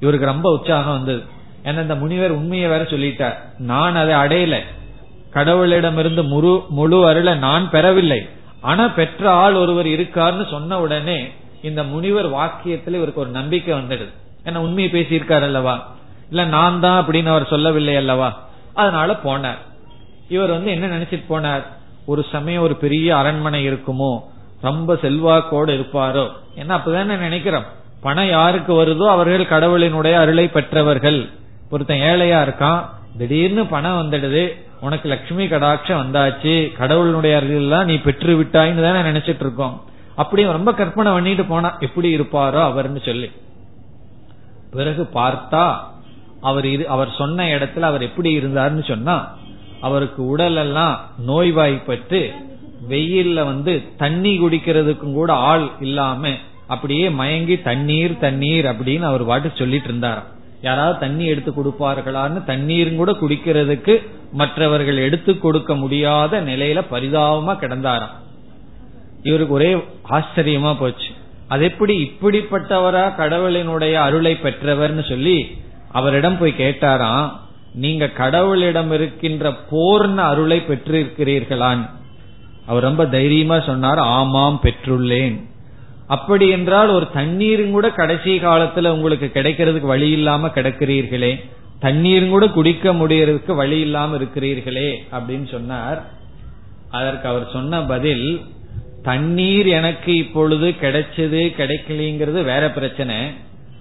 இவருக்கு ரொம்ப உற்சாகம் வந்தது. ஏன்னா இந்த முனிவர் உண்மையை வேற சொல்லிட்டார். நான் அதை அடையல. கடவுளிடமிருந்து முழு முழு அருளை நான் பெறவில்லை. ஆனா பெற்ற ஆள் ஒருவர் இருக்காருன்னு சொன்ன உடனே இந்த முனிவர் வாக்கியத்துல இவருக்கு ஒரு நம்பிக்கை வந்துடுது. ஏன்னா உண்மையை பேசியிருக்காரு அல்லவா? இல்ல நான் தான் அப்படின்னு அவர் சொல்லவில்லை அல்லவா? அதனால போனார். இவர் வந்து என்ன நினைச்சிட்டு போனார்? ஒரு சமயம் ஒரு பெரிய அரண்மனை இருக்குமோ ரொம்ப செல்வாக்கோடு இருப்பாரோ? ஏன்னா அப்பதானே நினைக்கிறோம். பணம் யாருக்கு வருதோ அவர்கள் கடவுளினுடைய அருளை பெற்றவர்கள். ஒருத்தன் ஏழையா இருக்கான் திடீர்னு பணம் வந்துடுது. உனக்கு லட்சுமி கடாட்சம் வந்தாச்சு கடவுளுடைய அருள் நீ பெற்று விட்டாயின்னு தானே நினைச்சிட்டு இருக்கோம் அப்படி ரொம்ப கற்பனை பண்ணிட்டு போனா எப்படி இருப்பாரோ அவர்னு சொல்லி. பிறகு பார்த்தா அவர் அவர் சொன்ன இடத்துல அவர் எப்படி இருந்தார்னு சொன்னா அவருக்கு உடல் எல்லாம் நோய்வாய்ப்பட்டு வெயில்ல வந்து தண்ணி குடிக்கிறதுக்கும் கூட ஆள் இல்லாம அப்படியே மயங்கி தண்ணீர் தண்ணீர் அப்படின்னு அவர் பாட்டு சொல்லிட்டு இருந்தாராம். யாராவது தண்ணி எடுத்து கொடுப்பார்களான்னு தண்ணீரும் கூட குடிக்கிறதுக்கு மற்றவர்கள் எடுத்து கொடுக்க முடியாத நிலையில பரிதாபமா கிடந்தாராம். இவருக்கு ஒரே ஆச்சரியமா போச்சு. அது எப்படி இப்படிப்பட்டவரா கடவுளினுடைய அருளை பெற்றவர்னு சொல்லி அவரிடம் போய் கேட்டாராம் நீங்க கடவுளிடம் இருக்கின்ற பூர்ண அருளை பெற்றிருக்கிறீர்களான் அவர் ரொம்ப தைரியமா சொன்னார் ஆமாம் பெற்றுள்ளேன். அப்படி என்றால் ஒரு தண்ணீரும் கூட கடைசி காலத்துல உங்களுக்கு கிடைக்கிறதுக்கு வழி இல்லாம கிடக்கிறீர்களே. தண்ணீரும் கூட குடிக்க முடியறதுக்கு வழி இல்லாம இருக்கிறீர்களே அப்படின்னு சொன்னார். அதற்கு அவர் சொன்ன பதில் தண்ணீர் எனக்கு இப்பொழுது கிடைச்சது கிடைக்கலங்கிறது வேற பிரச்சனை.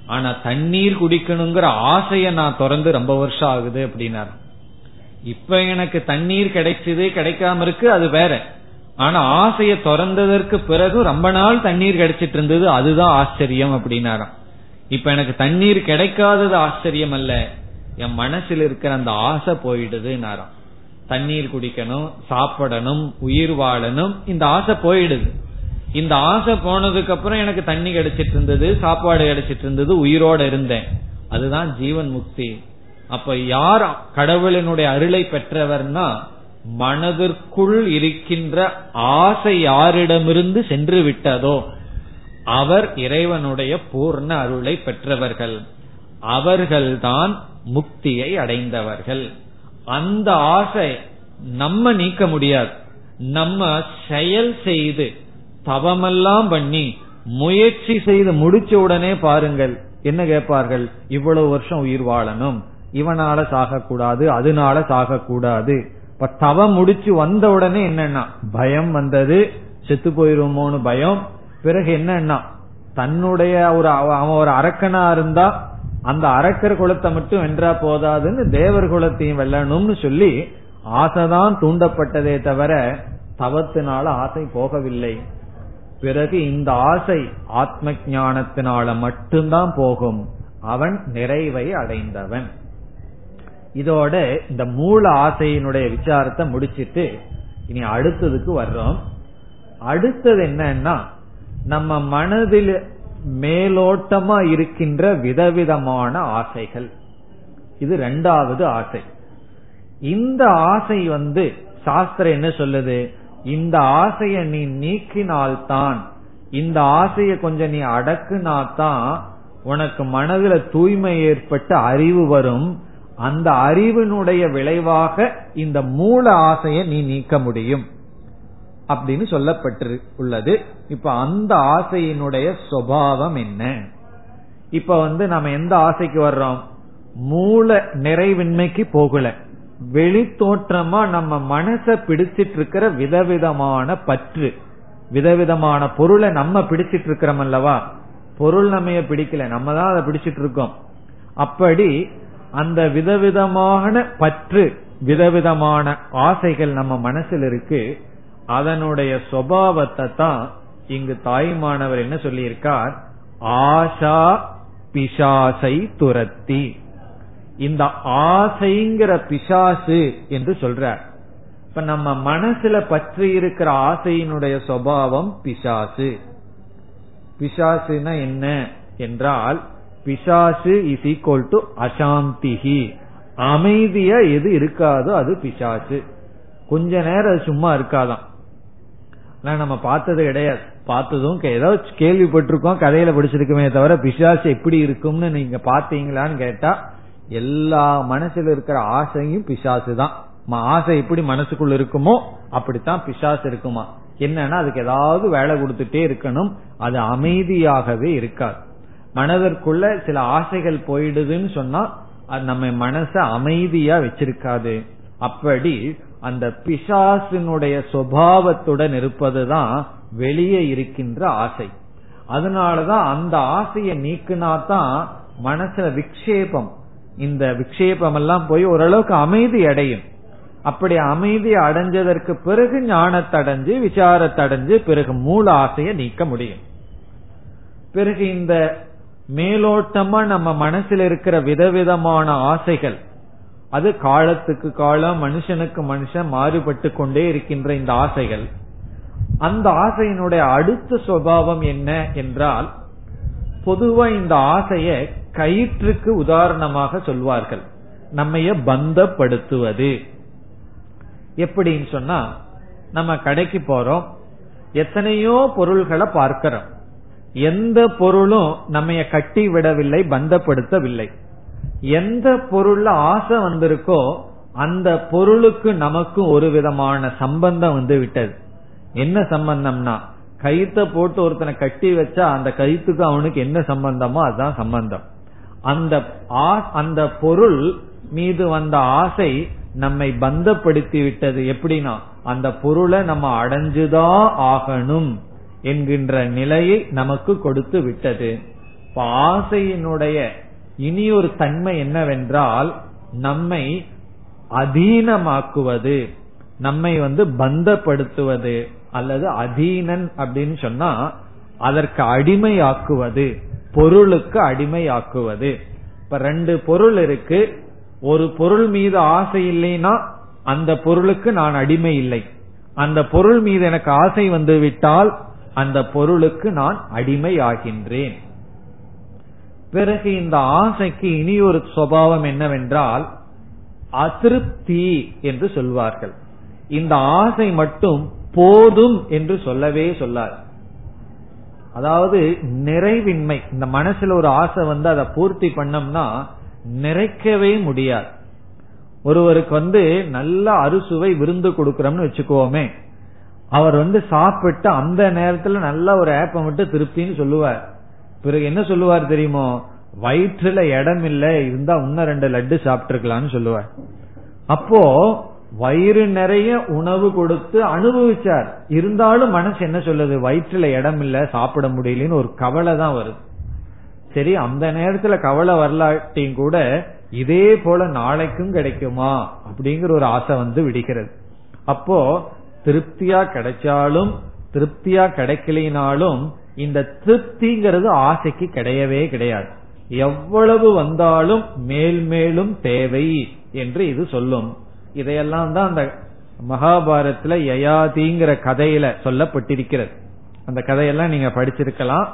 ஆனா தண்ணீர் குடிக்கணுங்கிற ஆசைய நான் திறந்து ரொம்ப வருஷம் ஆகுது அப்படின்னார். இப்ப எனக்கு தண்ணீர் கிடைச்சது கிடைக்காம இருக்கு அது வேற. ஆனா ஆசைய திறந்ததற்கு பிறகு ரொம்ப நாள் தண்ணீர் கிடைச்சிட்டு இருந்தது அதுதான் ஆச்சரியம் அப்படின்னாராம். இப்ப எனக்கு தண்ணீர் கிடைக்காதது ஆச்சரியம் அல்ல. என் மனசில் இருக்கிற அந்த ஆசை போயிடுதுன்னாராம். தண்ணீர் குடிக்கணும் சாப்பிடணும் உயிர் வாழணும் இந்த ஆசை போயிடுது. இந்த ஆசை போனதுக்கு அப்புறம் எனக்கு தண்ணி கிடைச்சிட்டு இருந்தது சாப்பாடு கிடைச்சிட்டு இருந்தது உயிரோட இருந்தேன். அதுதான் ஜீவன் முக்தி. அப்ப யார் கடவுளினுடைய அருளை பெற்றவர்னா மனதிற்குள் இருக்கின்ற ஆசை யாரிடமிருந்து சென்று விட்டதோ அவர் இறைவனுடைய பூர்ண அருளை பெற்றவர்கள். அவர்கள்தான் முக்தியை அடைந்தவர்கள். அந்த ஆசை நம்ம நீக்க முடியாது. நம்ம செயல் செய்து தவமெல்லாம் பண்ணி முயற்சி செய்து முடிச்ச உடனே பாருங்கள் என்ன கேட்பார்கள்? இவ்வளவு வருஷம் உயிர் வாழணும். இவனால சாகக்கூடாது அதனால சாகக்கூடாது. இப்ப தவம் முடிச்சு வந்த உடனே என்னன்னா பயம் வந்தது செத்து போயிருமோன்னு பயம். பிறகு என்னன்னா தன்னுடைய ஒரு அவன் ஒரு அரக்கனா இருந்தா அந்த அரக்கர் குலத்தை மட்டும் வென்றா போதாதுன்னு தேவர் குலத்தையும் வெல்லணும்னு சொல்லி ஆசைதான் தூண்டப்பட்டதே தவிர தவத்தினால ஆசை போகவில்லை. பிறகு இந்த ஆசை ஆத்ம ஞானத்தினால மட்டும்தான் போகும். அவன் நிறைவை அடைந்தவன். இதோட இந்த மூல ஆசையினுடைய விசாரத்தை முடிச்சிட்டு இனி அடுத்ததுக்கு வர்றோம். அடுத்தது என்னன்னா நம்ம மனதில் மேலோட்டமா இருக்கின்ற விதவிதமான ஆசைகள். இது ரெண்டாவது ஆசை. இந்த ஆசை வந்து சாஸ்திரம் என்ன சொல்லுது? இந்த ஆசைய நீ நீக்கினால்தான் இந்த ஆசைய கொஞ்சம் நீ அடக்குனாதான் உனக்கு மனதில் தூய்மை ஏற்பட்டு அறிவு வரும். அந்த அறிவினுடைய விளைவாக இந்த மூல ஆசையை நீ நீக்க முடியும். அப்படின்னு சொல்லப்பட்டு உள்ளது இப்ப அந்த ஆசையினுடைய சுவாவம் என்ன? இப்ப வந்து நம்ம எந்த ஆசைக்கு வர்றோம்? மூல நிறைவின்மைக்கு போகல. வெளித்தோற்றமா நம்ம மனச பிடிச்சிட்டு இருக்கிற விதவிதமான பற்று விதவிதமான பொருளை நம்ம பிடிச்சிட்டு இருக்கிறோம் அல்லவா? பொருள் நம்ம பிடிக்கல. நம்ம தான் அதை பிடிச்சிட்டு இருக்கோம் அப்படி அந்த விதவிதமான பற்று விதவிதமான ஆசைகள் நம்ம மனசில் இருக்கு. அதனுடைய சுவாவத்தை தான் இங்கு தாய்மானவர் என்ன சொல்லியிருக்கார்? ஆஷா பிசாசை துரத்தி. இந்த ஆசைங்கிற பிசாசு என்று சொல்றார். இப்ப நம்ம மனசுல பற்றி இருக்கிற ஆசையினுடைய சுவாவம் பிசாசு. பிசாசுனா என்ன? என்றால் பிசாசு இஸ் ஈக்வல் டு அசாந்திஹி. அமைதியா எது இருக்காதோ அது பிசாசு. கொஞ்ச நேரம் அது சும்மா இருக்காதான். நம்ம பார்த்தது கிடையாது. பார்த்ததும் ஏதாவது கேள்விப்பட்டிருக்கோம் கதையில படிச்சிருக்குமே தவிர பிசாசு எப்படி இருக்கும்னு நீங்க பாத்தீங்களான்னு கேட்டா எல்லா மனசுல இருக்கிற ஆசையும் பிசாசு தான் ஆசை எப்படி மனசுக்குள்ள இருக்குமோ அப்படித்தான் பிசாசு இருக்குமா? என்னன்னா அதுக்கு ஏதாவது வேலை கொடுத்துட்டே இருக்கணும். அது அமைதியாகவே இருக்காது. மனதிற்குள்ள சில ஆசைகள் போயிடுதுன்னு சொன்னா அது நம்ம மனச அமைதியா வச்சிருக்காது. அப்படி அந்த பிசாசினுடைய சுவாவத்துடன் இருப்பதுதான் வெளியே இருக்கின்ற ஆசை. அதனாலதான் அந்த ஆசையை நீக்கினாதான் மனசுல விக்ஷேபம். இந்த விக்ஷேபம் எல்லாம் போய் ஓரளவுக்கு அமைதி அடையும். அப்படி அமைதி அடைஞ்சதற்கு பிறகு ஞானத்தடைஞ்சு விசாரத்தடைஞ்சு பிறகு மூல ஆசையை நீக்க முடியும். பிறகு இந்த மேலோட்டமா நம்ம மனசில் இருக்கிற விதவிதமான ஆசைகள். அது காலத்துக்கு காலம் மனுஷனுக்கு மனுஷன் மாறுபட்டு கொண்டே இருக்கின்ற இந்த ஆசைகள். அந்த ஆசையினுடைய அடுத்த சுவாவம் என்ன என்றால் பொதுவா இந்த ஆசைய கயிற்றுக்கு உதாரணமாக சொல்வார்கள். நம்மைய பந்தப்படுத்துவது. எப்படின்னு சொன்னா நம்ம கடைக்கு போறோம் எத்தனையோ பொருள்களை பார்க்கிறோம். எந்த பொருளும் நம்ம கட்டி விடவில்லை பந்தப்படுத்தவில்லை. எந்த பொருள்ல ஆசை வந்திருக்கோ அந்த பொருளுக்கு நமக்கு ஒரு விதமான சம்பந்தம் வந்து விட்டது. என்ன சம்பந்தம்னா கயிற்ற போட்டு ஒருத்தனை கட்டி வச்சா அந்த கயிற்றுக்கு அவனுக்கு என்ன சம்பந்தமோ அதுதான் சம்பந்தம். அந்த அந்த பொருள் மீது வந்த ஆசை நம்மை பந்தப்படுத்தி விட்டது எப்படின்னா அந்த பொருளை நம்ம அடைஞ்சுதான் ஆகணும். என்கின்ற நிலையை நமக்கு கொடுத்து விட்டது. இப்ப ஆசையினுடைய இனி ஒரு தன்மை என்னவென்றால் நம்மை அதீனமாக்குவது நம்மை வந்து பந்தப்படுத்துவது அல்லது அதீனன் அப்படின்னு சொன்னா அதற்கு அடிமையாக்குவது பொருளுக்கு அடிமையாக்குவது. இப்ப ரெண்டு பொருள் இருக்கு. ஒரு பொருள் மீது ஆசை இல்லைன்னா அந்த பொருளுக்கு நான் அடிமை இல்லை. அந்த பொருள் மீது எனக்கு ஆசை வந்து விட்டால் அந்த பொருளுக்கு நான் அடிமை ஆகின்றேன் பிறகு இந்த ஆசைக்கு இனி ஒரு சுவாவம் என்னவென்றால் அதிருப்தி என்று சொல்வார்கள். இந்த ஆசை மட்டும் போதும் என்று சொல்லவே சொல்லார் அதாவது நிறைவின்மை இந்த மனசுல ஒரு ஆசை வந்து அதை பூர்த்தி பண்ணோம்னா நிறைக்கவே முடியாது. ஒருவருக்கு வந்து நல்ல அறுசுவை விருந்து கொடுக்கறோம்னு வச்சுக்கோமே அவர் வந்து சாப்பிட்டு அந்த நேரத்துல நல்ல ஒரு ஏப்ப மட்டும் திருப்தின்னு சொல்லுவார். பிறகு என்ன சொல்லுவார் தெரியுமோ? வயிற்றுல இடம் இல்ல இருந்தா இன்னும் ரெண்டு லட்டு சாப்பிட்டுருக்கலாம்னு சொல்லுவார். அப்போ வயிறு நிறைய உணவு கொடுத்து அனுபவிச்சார். இருந்தாலும் மனசு என்ன சொல்லுது? வயிற்றுல இடம் இல்ல சாப்பிட முடியலன்னு ஒரு கவலை தான் வருது. சரி அந்த நேரத்துல கவலை வரலாட்டியும் கூட இதே போல நாளைக்கும் கிடைக்குமா? அப்படிங்கிற ஒரு ஆசை வந்து விடுகிறது. அப்போ திருப்தியா கிடைச்சாலும் திருப்தியா கிடைக்கலினாலும் இந்த திருப்திங்கிறது ஆசைக்கு கிடையவே கிடையாது. எவ்வளவு வந்தாலும் மேல் மேலும் தேவை என்று இது சொல்லும். இதையெல்லாம் தான் அந்த மகாபாரத்தில் யயாதிங்கிற கதையில சொல்லப்பட்டிருக்கிறது. அந்த கதையெல்லாம் நீங்க படிச்சிருக்கலாம்.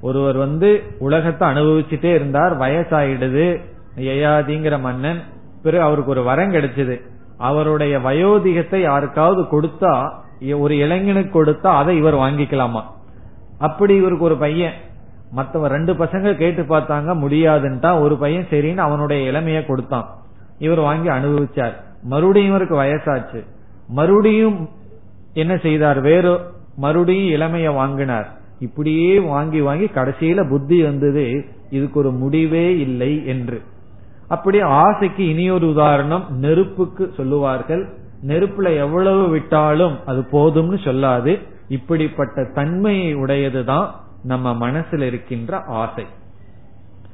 ஒருவர் வந்து உலகத்தை அனுபவிச்சுட்டே இருந்தார் வயசாயிடுது யயாதிங்கிற மன்னன் பிறகு அவருக்கு ஒரு வரம் கிடைச்சது. அவருடைய வயோதிகத்தை யாருக்காவது கொடுத்தா ஒரு இளைஞனுக்கு கொடுத்தா அதை இவர் வாங்கிக்கலாமா? அப்படி இவருக்கு ஒரு பையன். மத்தவ ரெண்டு பசங்க கேட்டு பார்த்தாங்க முடியாதுன்ட்டா ஒரு பையன் சரின்னு அவனுடைய இளமைய கொடுத்தான். இவர் வாங்கி அனுபவிச்சார். மறுபடியும் இவருக்கு வயசாச்சு. மறுபடியும் என்ன செய்தார்? வேறு மறுபடியும் இளமைய வாங்கினார். இப்படியே வாங்கி வாங்கி கடைசியில புத்தி வந்தது இதுக்கு ஒரு முடிவே இல்லை என்று. அப்படி ஆசைக்கு இனியொரு உதாரணம் நெருப்புக்கு சொல்லுவார்கள். நெருப்புல எவ்வளவு விட்டாலும் அது போதும்னு சொல்லாது. இப்படிப்பட்ட தன்மையை உடையதுதான் நம்ம மனசுல இருக்கின்ற ஆசை.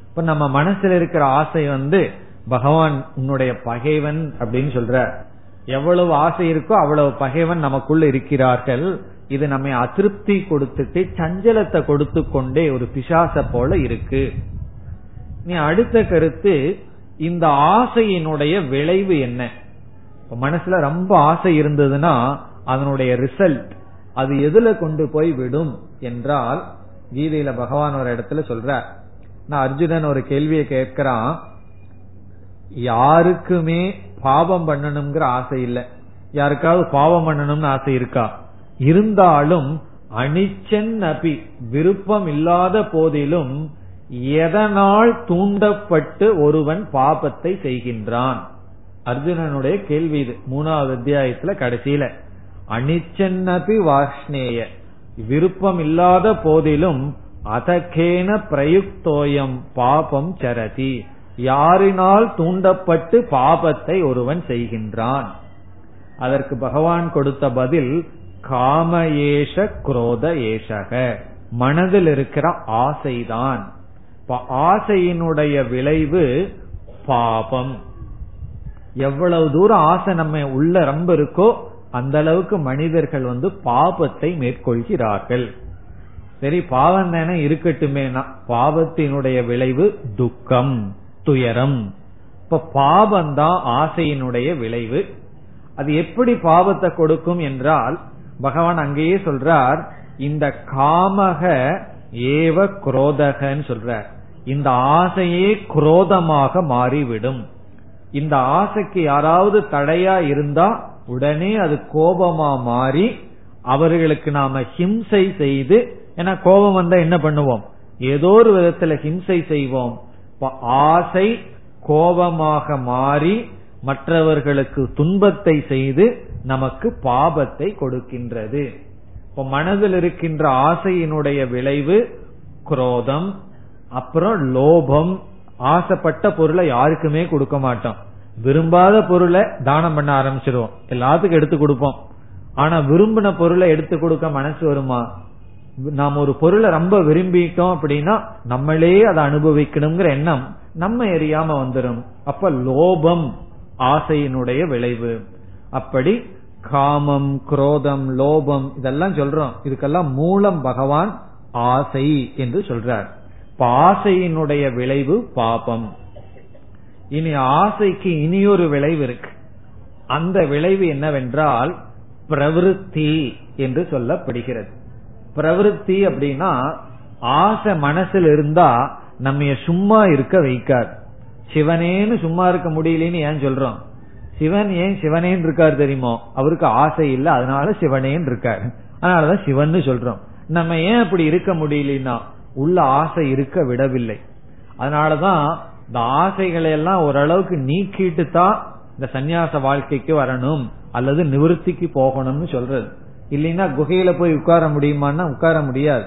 இப்ப நம்ம மனசுல இருக்கிற ஆசை வந்து பகவான் உன்னுடைய பகைவன் அப்படின்னு சொல்ற எவ்வளவு ஆசை இருக்கோ அவ்வளவு பகைவன் நமக்குள்ள இருக்கிறார்கள். இது நம்மை அதிருப்தி கொடுத்துட்டு சஞ்சலத்தை கொடுத்து கொண்டே ஒரு பிசாச போல இருக்கு. நீ அடுத்த கருத்து இந்த ஆசையினுடைய விளைவு என்ன? மனசுல ரொம்ப ஆசை இருந்ததுன்னா அதனுடைய ரிசல்ட் அது எதுல கொண்டு போய் விடும் என்றால் கீதையில பகவான் ஒரு இடத்துல சொல்ற நான் அர்ஜுனன் ஒரு கேள்வியை கேட்கிறான். யாருக்குமே பாவம் பண்ணணுங்கிற ஆசை இல்லை. யாருக்காவது பாவம் பண்ணணும்னு ஆசை இருக்கா? இருந்தாலும் அனிச்சன் அபி விருப்பம் இல்லாத போதிலும் எதனால் தூண்டப்பட்டு ஒருவன் பாபத்தை செய்கின்றான்? அர்ஜுனனுடைய கேள்வி இது. மூணாவது அத்தியாயத்துல கடைசியில அனிச்சன்னபி வாஷ்ணேய விருப்பம் இல்லாத போதிலும் அதகேன பிரயுக்தோயம் பாபம் சரதி யாரினால் தூண்டப்பட்டு பாபத்தை ஒருவன் செய்கின்றான்? அதற்கு பகவான் கொடுத்த பதில் காம ஏஷ குரோத ஏஷக. மனதில் இருக்கிற ஆசைதான். ஆசையினுடைய விளைவு பாபம். எவ்வளவு தூரம் ஆசை நம்ம உள்ள ரொம்ப இருக்கோ அந்த அளவுக்கு மனிதர்கள் வந்து பாபத்தை மேற்கொள்கிறார்கள். சரி பாவம் தானே இருக்கட்டுமே பாவத்தினுடைய விளைவு துக்கம் துயரம். இப்ப பாவம் தான் ஆசையினுடைய விளைவு. அது எப்படி பாவத்தை கொடுக்கும் என்றால் பகவான் அங்கேயே சொல்றார் இந்த காமக ஏவ குரோதகன்னு சொல்றார். இந்த ஆசையே குரோதமாக மாறிவிடும். இந்த ஆசைக்கு யாராவது தடையா இருந்தா உடனே அது கோபமா மாறி அவர்களுக்கு நாம ஹிம்சை செய்து ஏன்னா கோபம் வந்தா என்ன பண்ணுவோம்? ஏதோ ஒரு விதத்துல ஹிம்சை செய்வோம். ஆசை கோபமாக மாறி மற்றவர்களுக்கு துன்பத்தை செய்து நமக்கு பாபத்தை கொடுக்கின்றது. இப்ப மனதில் இருக்கின்ற ஆசையினுடைய விளைவு குரோதம் அப்புறம் லோபம் ஆசைப்பட்ட பொருளை யாருக்குமே கொடுக்க மாட்டோம். விரும்பாத பொருளை தானம் பண்ண ஆரம்பிச்சிருவோம். எல்லாத்துக்கும் எடுத்து கொடுப்போம். ஆனா விரும்பின பொருளை எடுத்து கொடுக்க மனசு வருமா? நாம் ஒரு பொருளை ரொம்ப விரும்பிட்டோம் அப்படின்னா நம்மளே அதை அனுபவிக்கணுங்கிற எண்ணம் நம்ம எரியாம வந்துடும் அப்ப லோபம் ஆசையினுடைய விளைவு. அப்படி காமம் குரோதம் லோபம் இதெல்லாம் சொல்றோம். இதுக்கெல்லாம் மூலம் பகவான் ஆசை என்று சொல்றார். ஆசையினுடைய விளைவு பாபம். இனி ஆசைக்கு இனியொரு விளைவு இருக்கு. அந்த விளைவு என்னவென்றால் பிரவருத்தி என்று சொல்லப்படுகிறது. பிரவருத்தி அப்படின்னா ஆசை மனசில் இருந்தா நம்ம சும்மா இருக்க வைக்காது. சிவனேன்னு சும்மா இருக்க முடியலன்னு ஏன் சொல்றோம்? சிவன் ஏன் சிவனேன்னு இருக்காரு தெரியுமோ? அவருக்கு ஆசை இல்லை அதனால சிவனேன்னு இருக்காரு. அதனாலதான் சிவன் சொல்றோம். நம்ம ஏன் அப்படி இருக்க முடியலன்னா உள்ள ஆசை இருக்க விடவில்லை. அதனாலதான் இந்த ஆசைகளை எல்லாம் ஓரளவுக்கு நீக்கிட்டு தான் இந்த சந்நியாச வாழ்க்கைக்கு வரணும் அல்லது நிவர்த்திக்கு போகணும்னு சொல்றது. இல்லைன்னா குகையில போய் உட்கார முடியுமான்னா உட்கார முடியாது.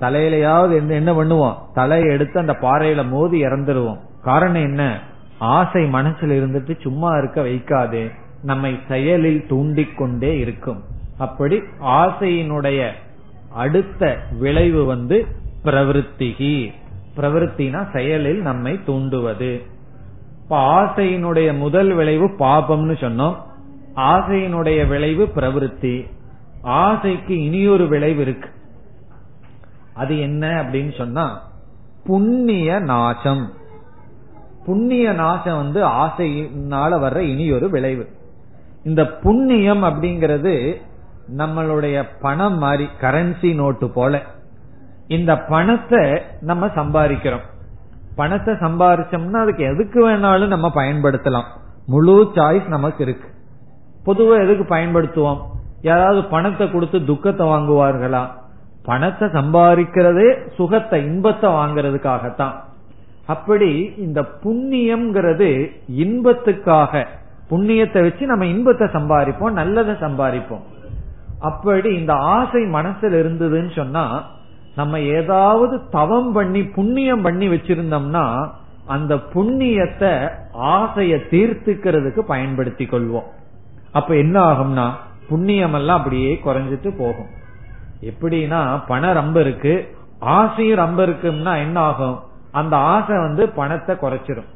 தலையிலையாவது என்ன பண்ணுவோம்? தலையை எடுத்து அந்த பாறையில மோதி இறந்துருவோம். காரணம் என்ன? ஆசை மனசுல இருந்துட்டு சும்மா இருக்க வைக்காது. நம்மை செயலில் தூண்டிக்கொண்டே இருக்கும். அப்படி ஆசையினுடைய அடுத்த விளைவு வந்து பிரவருத்திகி. பிரவருத்தினா செயலில் நம்மை தூண்டுவது. இப்ப ஆசையினுடைய முதல் விளைவு பாபம்னு சொன்னோம். ஆசையினுடைய விளைவு பிரவருத்தி. ஆசைக்கு இனியொரு விளைவு இருக்கு. அது என்ன அப்படின்னு சொன்னா புண்ணிய நாசம். புண்ணிய நாசம் வந்து ஆசையினால வர்ற இனியொரு விளைவு. இந்த புண்ணியம் அப்படிங்கிறது நம்மளுடைய பணம் மாதிரி கரன்சி நோட்டு போல. இந்த பணத்தை நம்ம சம்பாதிக்கிறோம். பணத்தை சம்பாரிச்சோம்னா அதுக்கு எதுக்கு வேணாலும் நம்ம பயன்படுத்தலாம். முழு சாய்ஸ் நமக்கு இருக்கு. பொதுவா எதுக்கு பயன்படுத்துவோம்? யாராவது பணத்தை கொடுத்து துக்கத்தை வாங்குவார்களா? பணத்தை சம்பாதிக்கிறதே சுகத்தை இன்பத்தை வாங்கறதுக்காகத்தான். அப்படி இந்த புண்ணியம்ங்கிறது இன்பத்துக்காக புண்ணியத்தை வச்சு நம்ம இன்பத்தை சம்பாதிப்போம் நல்லதை சம்பாதிப்போம். அப்படி இந்த ஆசை மனசுல இருந்ததுன்னு சொன்னா நம்ம ஏதாவது தவம் பண்ணி புண்ணியம் பண்ணி வச்சிருந்தோம்னா அந்த புண்ணியத்தை ஆசைய தீர்த்துக்கிறதுக்கு பயன்படுத்தி கொள்வோம். அப்ப என்ன ஆகும்னா புண்ணியம் எல்லாம் அப்படியே குறைஞ்சிட்டு போகும். எப்படின்னா பணம் ரொம்ப இருக்கு. ஆசையும் ரொம்ப இருக்குன்னா என்ன ஆகும்? அந்த ஆசை வந்து பணத்தை குறைச்சிரும்.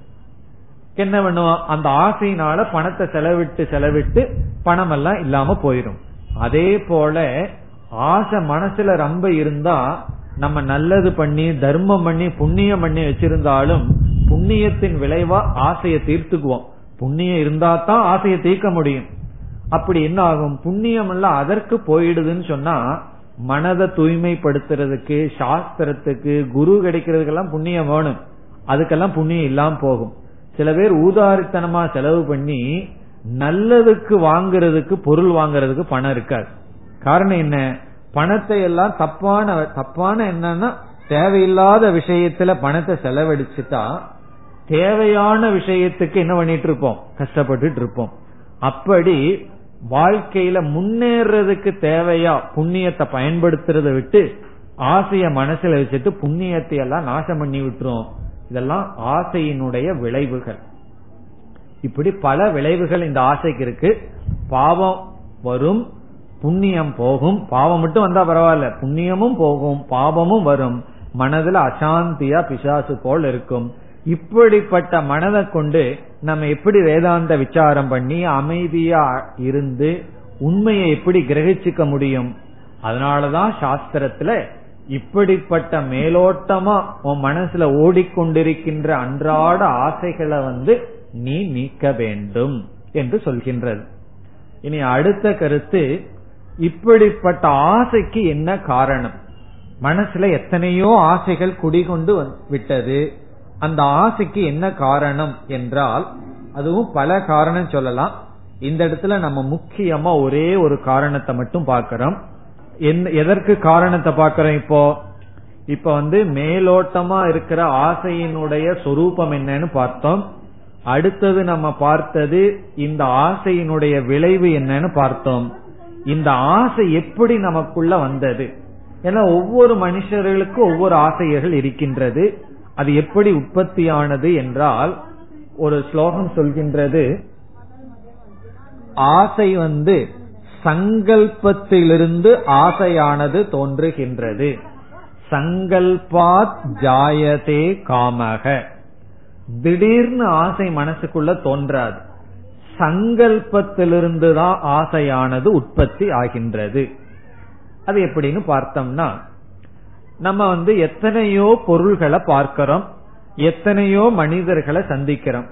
என்ன பண்ணுவோம்? அந்த ஆசையினால பணத்தை செலவிட்டு செலவிட்டு பணம் எல்லாம் இல்லாம போயிரும். அதே போல ஆசை மனசுல ரொம்ப இருந்தா நம்ம நல்லது பண்ணி தர்மம் பண்ணி புண்ணியம் பண்ணி வச்சிருந்தாலும் புண்ணியத்தின் விளைவா ஆசையை தீர்த்துக்குவோம். புண்ணியம் இருந்தா தான் ஆசையை தீர்க்க முடியும். அப்படி என்ன ஆகும்? புண்ணியம் எல்லாம் அதற்கு போயிடுதுன்னு சொன்னா மனதை தூய்மைப்படுத்துறதுக்கு சாஸ்திரத்துக்கு குரு கிடைக்கிறதுக்கெல்லாம் புண்ணியம் வேணும். அதுக்கெல்லாம் புண்ணியம் இல்லாம போகும். சில பேர் ஊதாரித்தனமா செலவு பண்ணி நல்லதுக்கு வாங்குறதுக்கு பொருள் வாங்குறதுக்கு பணம் இருக்காது. காரணம் என்ன? பணத்தை எல்லாம் தப்பான தப்பான என்னன்னா தேவையில்லாத விஷயத்துல பணத்தை செலவழிச்சுட்டா தேவையான விஷயத்துக்கு என்ன பண்ணிட்டு இருப்போம் கஷ்டப்பட்டுட்டு இருப்போம் அப்படி வாழ்க்கையில முன்னேறதுக்கு தேவையா புண்ணியத்தை பயன்படுத்துறத விட்டு ஆசைய மனசுல வச்சுட்டு புண்ணியத்தை எல்லாம் நாசம் பண்ணி விட்டுரும் இதெல்லாம் ஆசையினுடைய விளைவுகள். இப்படி பல விளைவுகள் இந்த ஆசைக்கு இருக்கு. பாவம் வரும் புண்ணியம் போகும். பாவம் மட்டும் வந்தா பரவாயில்ல. புண்ணியமும் போகும். பாவமும் வரும். மனதுல அசாந்தியா பிசாசு போல் இருக்கும். இப்படிப்பட்ட மனதை கொண்டு நம்ம எப்படி வேதாந்த விசாரம் பண்ணி அமைதியா இருந்து உண்மையை எப்படி கிரகிச்சுக்க முடியும்? அதனாலதான் சாஸ்திரத்துல இப்படிப்பட்ட மேலோட்டமா உன் மனசுல ஓடிக்கொண்டிருக்கின்ற அன்றாட ஆசைகளை வந்து நீ நீக்க வேண்டும் என்று சொல்கின்றது. இனி அடுத்த கருத்து இப்படிப்பட்ட ஆசைக்கு என்ன காரணம்? மனசுல எத்தனையோ ஆசைகள் குடிகொண்டு விட்டது. அந்த ஆசைக்கு என்ன காரணம் என்றால் அதுவும் பல காரணம் சொல்லலாம். இந்த இடத்துல நம்ம முக்கியமா ஒரே ஒரு காரணத்தை மட்டும் பார்க்கிறோம். எதற்கு காரணத்தை பார்க்கிறோம் இப்போ? இப்ப வந்து மேலோட்டமா இருக்கிற ஆசையினுடைய சொரூபம் என்னன்னு பார்த்தோம். அடுத்தது நம்ம பார்த்தது இந்த ஆசையினுடைய விளைவு என்னன்னு பார்த்தோம். இந்த ஆசை எப்படி நமக்குள்ள வந்தது? ஏன்னா ஒவ்வொரு மனுஷர்களுக்கும் ஒவ்வொரு ஆசைகள் இருக்கின்றது. அது எப்படி உற்பத்தியானது என்றால் ஒரு ஸ்லோகம் சொல்கின்றது ஆசை வந்து சங்கல்பத்திலிருந்து ஆசையானது தோன்றுகின்றது. சங்கல்பாத் ஜாயதே காமக. திடீர்னு ஆசை மனசுக்குள்ள தோன்றாது. சங்கல்பத்திலிருந்து தான் ஆசையானது உற்பத்தி ஆகின்றது. அது எப்படின்னு பார்த்தோம்னா நம்ம வந்து எத்தனையோ பொருள்களை பார்க்கிறோம் எத்தனையோ மனிதர்களை சந்திக்கிறோம்.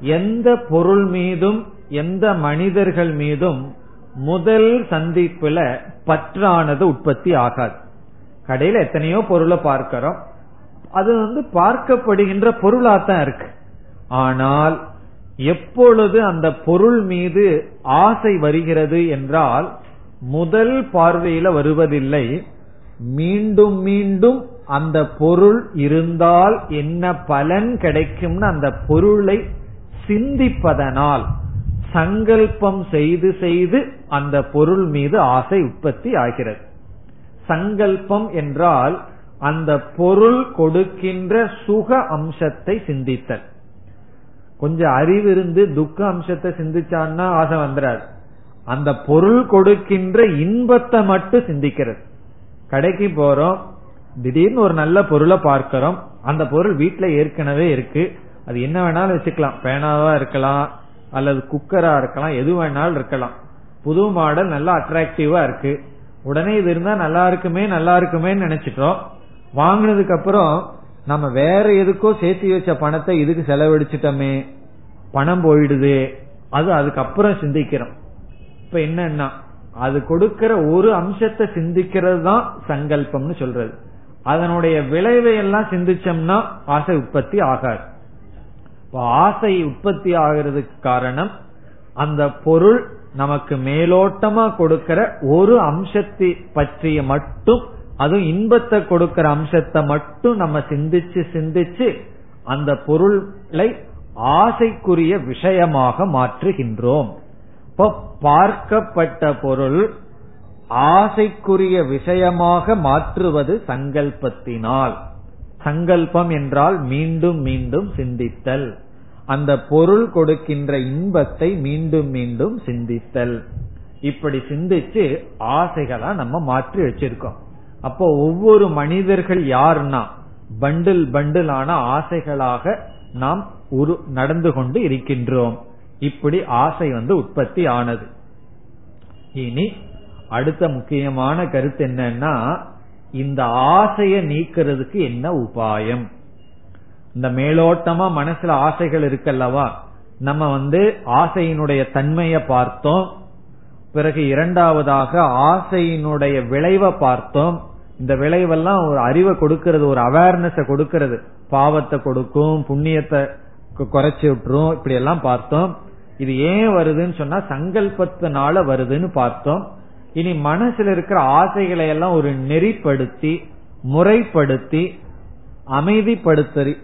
எந்த பொருள் மீதும் எந்த மனிதர்கள் மீதும் முதல் சந்திப்புல பற்றானது உற்பத்தி ஆகாது. கடையில எத்தனையோ பொருளை பார்க்கிறோம். அது வந்து பார்க்கப்படுகின்ற பொருளாத்தான் இருக்கு. ஆனால் எப்பொழுது அந்த பொருள் மீது ஆசை வருகிறது என்றால் முதல் பார்வையில வருவதில்லை. மீண்டும் மீண்டும் அந்த பொருள் இருந்தால் என்ன பலன் கிடைக்கும்னு அந்த பொருளை சிந்திப்பதனால் சங்கல்பம் செய்து செய்து அந்த பொருள் மீது ஆசை உற்பத்தி ஆகிறது. சங்கல்பம் என்றால் அந்த பொருள் கொடுக்கின்ற சுக அம்சத்தை சிந்தித்தல். கொஞ்சம் அறிவு இருந்து துக்க அம்சத்தை சிந்திச்சான்னா ஆசை வந்துடாது அந்த பொருள் கொடுக்கின்ற இன்பத்தை மட்டும் சிந்திக்கிறது. கடைக்கு போறோம் திடீர்னு ஒரு நல்ல பொருளை பார்க்கிறோம் அந்த பொருள் வீட்டுல ஏற்கனவே இருக்கு. அது என்ன வேணாலும் வச்சுக்கலாம். பேனாவா இருக்கலாம் அல்லது குக்கரா இருக்கலாம் எது வேணாலும் இருக்கலாம். புது மாடல் நல்லா அட்ராக்டிவா இருக்கு. உடனே இது இருந்தா நல்லா இருக்குமே நல்லா இருக்குமே நினைச்சிட்டோம். வாங்கினதுக்கு அப்புறம் நம்ம வேற எதுக்கோ சேர்த்து வச்ச பணத்தை இதுக்கு செலவழிச்சிட்டோமே பணம் போயிடுது. அது அதுக்கப்புறம் சிந்திக்கிறோம். இப்ப என்னன்னா அது கொடுக்கிற ஒரு அம்சத்தை சிந்திக்கிறது தான் சங்கல்பம்னு சொல்றது. அதனுடைய விளைவை எல்லாம் சிந்திச்சோம்னா ஆசை உற்பத்தி ஆகாது. ஆசை உற்பத்தி ஆகிறதுக்கு காரணம் அந்த பொருள் நமக்கு மேலோட்டமா கொடுக்கிற ஒரு அம்சத்தை பற்றிய மட்டும் அதுவும் இன்பத்தை கொடுக்கிற அம்சத்தை மட்டும் நம்ம சிந்திச்சு சிந்திச்சு அந்த பொருளை ஆசைக்குரிய விஷயமாக மாற்றுகின்றோம். இப்போ பார்க்கப்பட்ட பொருள் ஆசைக்குரிய விஷயமாக மாற்றுவது சங்கல்பத்தினால். சங்கல்பம் என்றால் மீண்டும் மீண்டும் சிந்தித்தல். அந்த பொருள் கொடுக்கின்ற இன்பத்தை மீண்டும் மீண்டும் சிந்தித்தல். இப்படி சிந்திச்சு ஆசைகளா நம்ம மாற்றி வச்சிருக்கோம். அப்போ ஒவ்வொரு மனிதர்கள் யாருன்னா பண்டில் பண்டிலான ஆசைகளாக நாம் உரு நடந்து கொண்டு இருக்கின்றோம். இப்படி ஆசை வந்து உற்பத்தி ஆனது. இனி அடுத்த முக்கியமான கருத்து என்னன்னா இந்த ஆசையை நீக்கிறதுக்கு என்ன உபாயம்? இந்த மேலோட்டமா மனசுல ஆசைகள் இருக்கல்லவா? நம்ம வந்து ஆசையினுடைய தன்மையை பார்த்தோம். பிறகு இரண்டாவதாக ஆசையினுடைய விளைவை பார்த்தோம். இந்த விளைவெல்லாம் ஒரு அறிவை கொடுக்கறது ஒரு அவேர்னஸ் கொடுக்கறது. பாவத்தை கொடுக்கும் புண்ணியத்தை குறைச்சி விட்டுரும். இப்படி எல்லாம் பார்த்தோம். இது ஏன் வருதுன்னு சொன்னா சங்கல்பத்தினால வருதுன்னு பார்த்தோம். இனி மனசுல இருக்கிற ஆசைகளை எல்லாம் ஒரு நெறிப்படுத்தி முறைப்படுத்தி அமைதிப்படுத்தி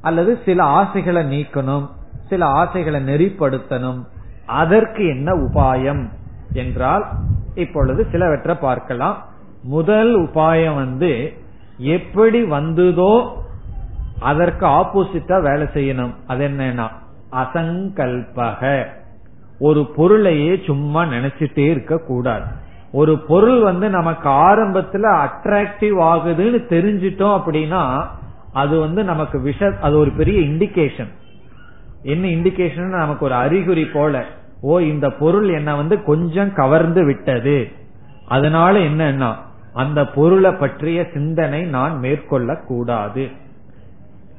அல்லது சில ஆசைகளை நீக்கணும் சில ஆசைகளை நெறிப்படுத்தணும். அதற்கு என்ன உபாயம்? என்றால் இப்பொழுது சிலவற்றை பார்க்கலாம். முதல் உபாயம் வந்து எப்படி வந்ததோ அதற்கு ஆப்போசிட்டா வேலை செய்யணும். அது என்னன்னா அசங்கல்பக. ஒரு பொருளையே சும்மா நினைச்சிட்டே இருக்க கூடாது ஒரு பொருள் வந்து நமக்கு ஆரம்பத்துல அட்ராக்டிவ் ஆகுதுன்னு தெரிஞ்சிட்டோம் அப்படின்னா அது வந்து நமக்கு விஷ அது ஒரு பெரிய இண்டிகேஷன் என்ன இண்டிகேஷன் நமக்கு ஒரு அறிகுறி போல ஓ இந்த பொருள் என்ன வந்து கொஞ்சம் கவர்ந்து விட்டது. அதனால என்னன்னா அந்த பொருளை பற்றிய சிந்தனை நான் மேற்கொள்ள கூடாது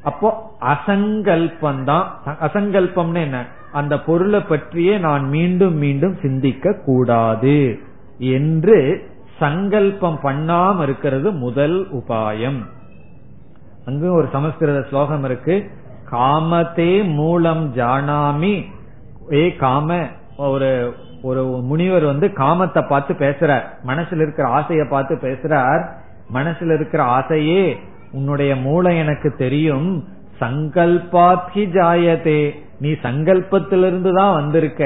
அப்போ அசங்கல்பம் தான் அசங்கல்பம்னு என்ன? அந்த பொருளை பற்றியே நான் மீண்டும் மீண்டும் சிந்திக்க கூடாது என்று சங்கல்பம் பண்ணாம இருக்கிறது முதல் உபாயம். அங்கு ஒரு சமஸ்கிருத ஸ்லோகம் இருக்கு. காமத்தே மூலம் ஜானாமி. ஏ காம ஒரு ஒரு முனிவர் வந்து காமத்தை பார்த்து பேசுறார். மனசுல இருக்கிற ஆசைய பார்த்து பேசுறார். மனசுல இருக்கிற ஆசையே உன்னுடைய மூளை எனக்கு தெரியும். சங்கல்பாத்தி ஜாயதே. நீ சங்கல்பத்திலிருந்து தான் வந்திருக்க.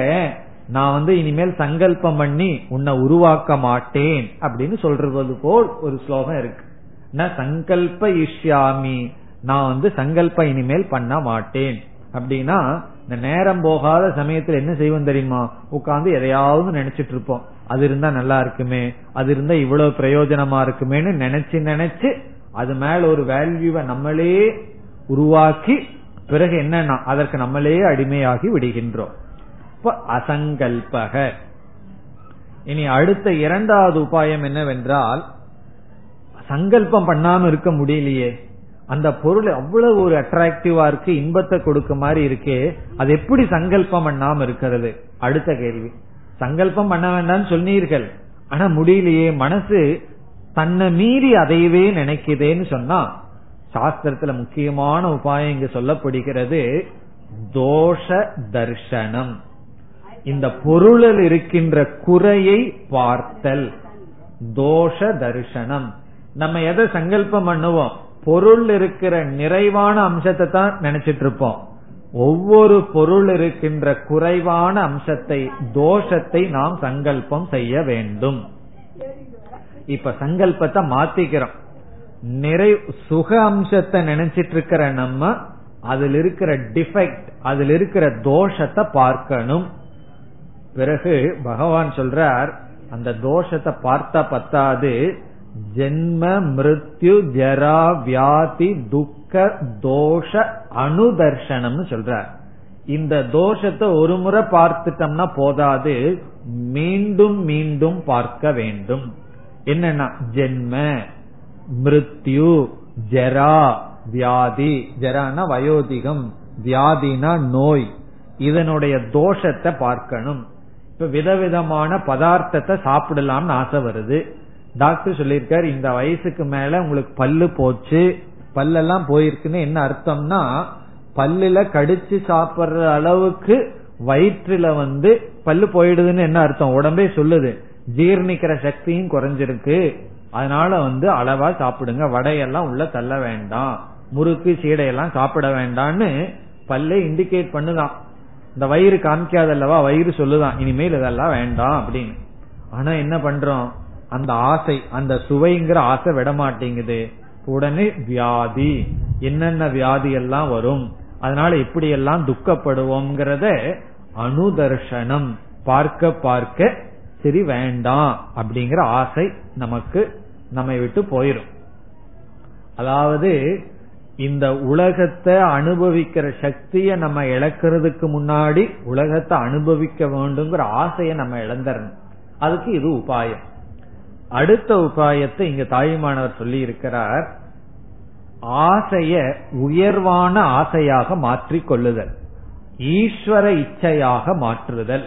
நான் வந்து இனிமேல் சங்கல்பம் பண்ணி உன்னை உருவாக்க மாட்டேன். அப்படின்னு சொல்றது போல் ஒரு ஸ்லோகம் இருக்கு. நான் சங்கல்ப இஷ்யாமி நான் வந்து சங்கல்பம் இனிமேல் பண்ண மாட்டேன். அப்படின்னா இந்த நேரம் போகாத சமயத்துல என்ன செய்வோம் தெரியுமா? உட்கார்ந்து எதையாவது நினைச்சிட்டு இருப்போம். அது இருந்தா நல்லா இருக்குமே. அது இருந்தா இவ்வளவு பிரயோஜனமா இருக்குமேன்னு நினைச்சு நினைச்சு அது மேல ஒரு வேல்யூவை நம்மளே உருவாக்கி பிறகு என்னன்னா அதற்கு நம்மளே அடிமையாகி விடுகின்றோம். இப்ப அசங்கல்பக. இனி அடுத்த இரண்டாவது உபாயம் என்னவென்றால் சங்கல்பம் பண்ணாம இருக்க முடியலையே. அந்த பொருள் அவ்வளவு ஒரு அட்ராக்டிவா இருக்கு இன்பத்தை கொடுக்க மாதிரி இருக்கே அது எப்படி சங்கல்பம் பண்ணாம இருக்கிறது? அடுத்த கேள்வி. சங்கல்பம் பண்ண வேண்டாம்னு சொன்னீர்கள். ஆனா முடியலையே மனசு தன்னை மீறி அதையவே நினைக்குதேன்னு சொன்னா சாஸ்திரத்துல முக்கியமான உபாயம் இங்கு சொல்லப்படுகிறது தோஷ தர்ஷனம். இந்த பொருளில் இருக்கின்ற குறையை பார்த்தல். தோஷ தர்ஷனம். நம்ம எதை சங்கல்பம் பண்ணுவோம்? பொருள் இருக்கிற நிறைவான அம்சத்தை தான் நினைச்சிட்டு இருப்போம் ஒவ்வொரு பொருள் இருக்கின்ற குறைவான அம்சத்தை தோஷத்தை நாம் சங்கல்பம் செய்ய வேண்டும். இப்ப சங்கல்பத்தை மாத்திக்கிறோம். நிறை சுக அம்சத்தை நினைச்சிட்டு இருக்கிற நம்ம அதில் இருக்கிற டிஃபெக்ட் அதில் இருக்கிற தோஷத்தை பார்க்கணும். பிறகு பகவான் சொல்றார் அந்த தோஷத்தை பார்த்தா பத்தாது ஜென்ம மிருத்யு ஜரா வியாதி துக்க தோஷ அனுதர்ஷனம்னு சொல்றார் இந்த தோஷத்தை ஒரு முறை பார்த்துட்டோம்னா போதாது மீண்டும் மீண்டும் பார்க்க வேண்டும். என்னன்னா ஜென்ம மிருத்யு ஜரா வியாதி. ஜரானா வயோதிகம் வியாதினா நோய். இதனுடைய தோஷத்தை பார்க்கணும். இப்ப விதவிதமான பதார்த்தத்தை சாப்பிடலாம்னு ஆசை வருது. டாக்டர் சொல்லியிருக்காரு இந்த வயசுக்கு மேல உங்களுக்கு பல்லு போச்சு பல்லெல்லாம் போயிருக்குன்னு என்ன அர்த்தம்னா பல்லுல கடிச்சு சாப்பிடுற அளவுக்கு வயிற்றுல வந்து பல்லு போயிடுதுன்னு என்ன அர்த்தம்? உடம்பே சொல்லுது ஜீர்ணிக்கிற சக்தியும் குறைஞ்சிருக்கு. அதனால வந்து அளவா சாப்பிடுங்க வடையெல்லாம் உள்ள தள்ள வேண்டாம் முறுக்கு சீடையெல்லாம் சாப்பிட வேண்டாம்னு பல்லே இண்டிகேட் பண்ணுதான். இந்த வயிறு காமிக்காதல்லவா வயிறு சொல்லுதான் இனிமேல் இதெல்லாம் வேண்டாம் அப்படின்னு. ஆனா என்ன பண்றோம்? அந்த ஆசை அந்த சுவைங்கிற ஆசை விட மாட்டேங்குது உடனே வியாதி. என்னென்ன வியாதி எல்லாம் வரும்? அதனால எப்படி எல்லாம் துக்கப்படுவோம்ங்கிறத அனுதர்ஷனம் பார்க்க பார்க்க சரி வேண்டாம் அப்படிங்கிற ஆசை நமக்கு நம்மை விட்டு போயிரும். அதாவது இந்த உலகத்தை அனுபவிக்கிற சக்தியை நம்ம இழக்கிறதுக்கு முன்னாடி உலகத்தை அனுபவிக்க வேண்டுங்கிற ஆசையை நம்ம இழந்துடணும் அதுக்கு இது உபாயம். அடுத்த உபாயத்தை இங்க தாயுமானவர் சொல்லி இருக்கிறார் ஆசைய உயர்வான ஆசையாக மாற்றிக் கொள்ளுதல் ஈஸ்வர இச்சையாக மாற்றுதல்.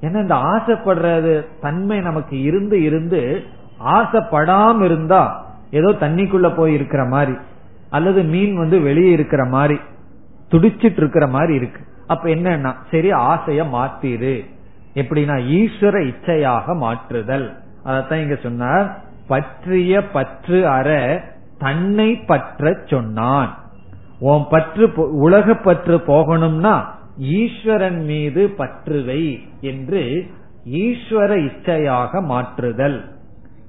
ஏன்னா இந்த ஆசைப்படுறது தன்மை நமக்கு இருந்து இருந்து ஆசைப்படாம இருந்தா ஏதோ தண்ணிக்குள்ள போய் இருக்கிற மாதிரி அல்லது மீன் வந்து வெளியே இருக்கிற மாதிரி துடிச்சிட்டு இருக்கிற மாதிரி இருக்கு. அப்ப என்னன்னா சரி ஆசைய மாத்திரு. எப்படின்னா ஈஸ்வர இச்சையாக மாற்றுதல். அதான் இங்க சொன்னார். பற்றிய பற்று அற தன்னை பற்ற சொன்னான். உன் பற்று உலக பற்று போகணும்னா ஈஸ்வரன் மீது பற்றுவை என்று ஈஸ்வர இச்சையாக மாற்றுதல்.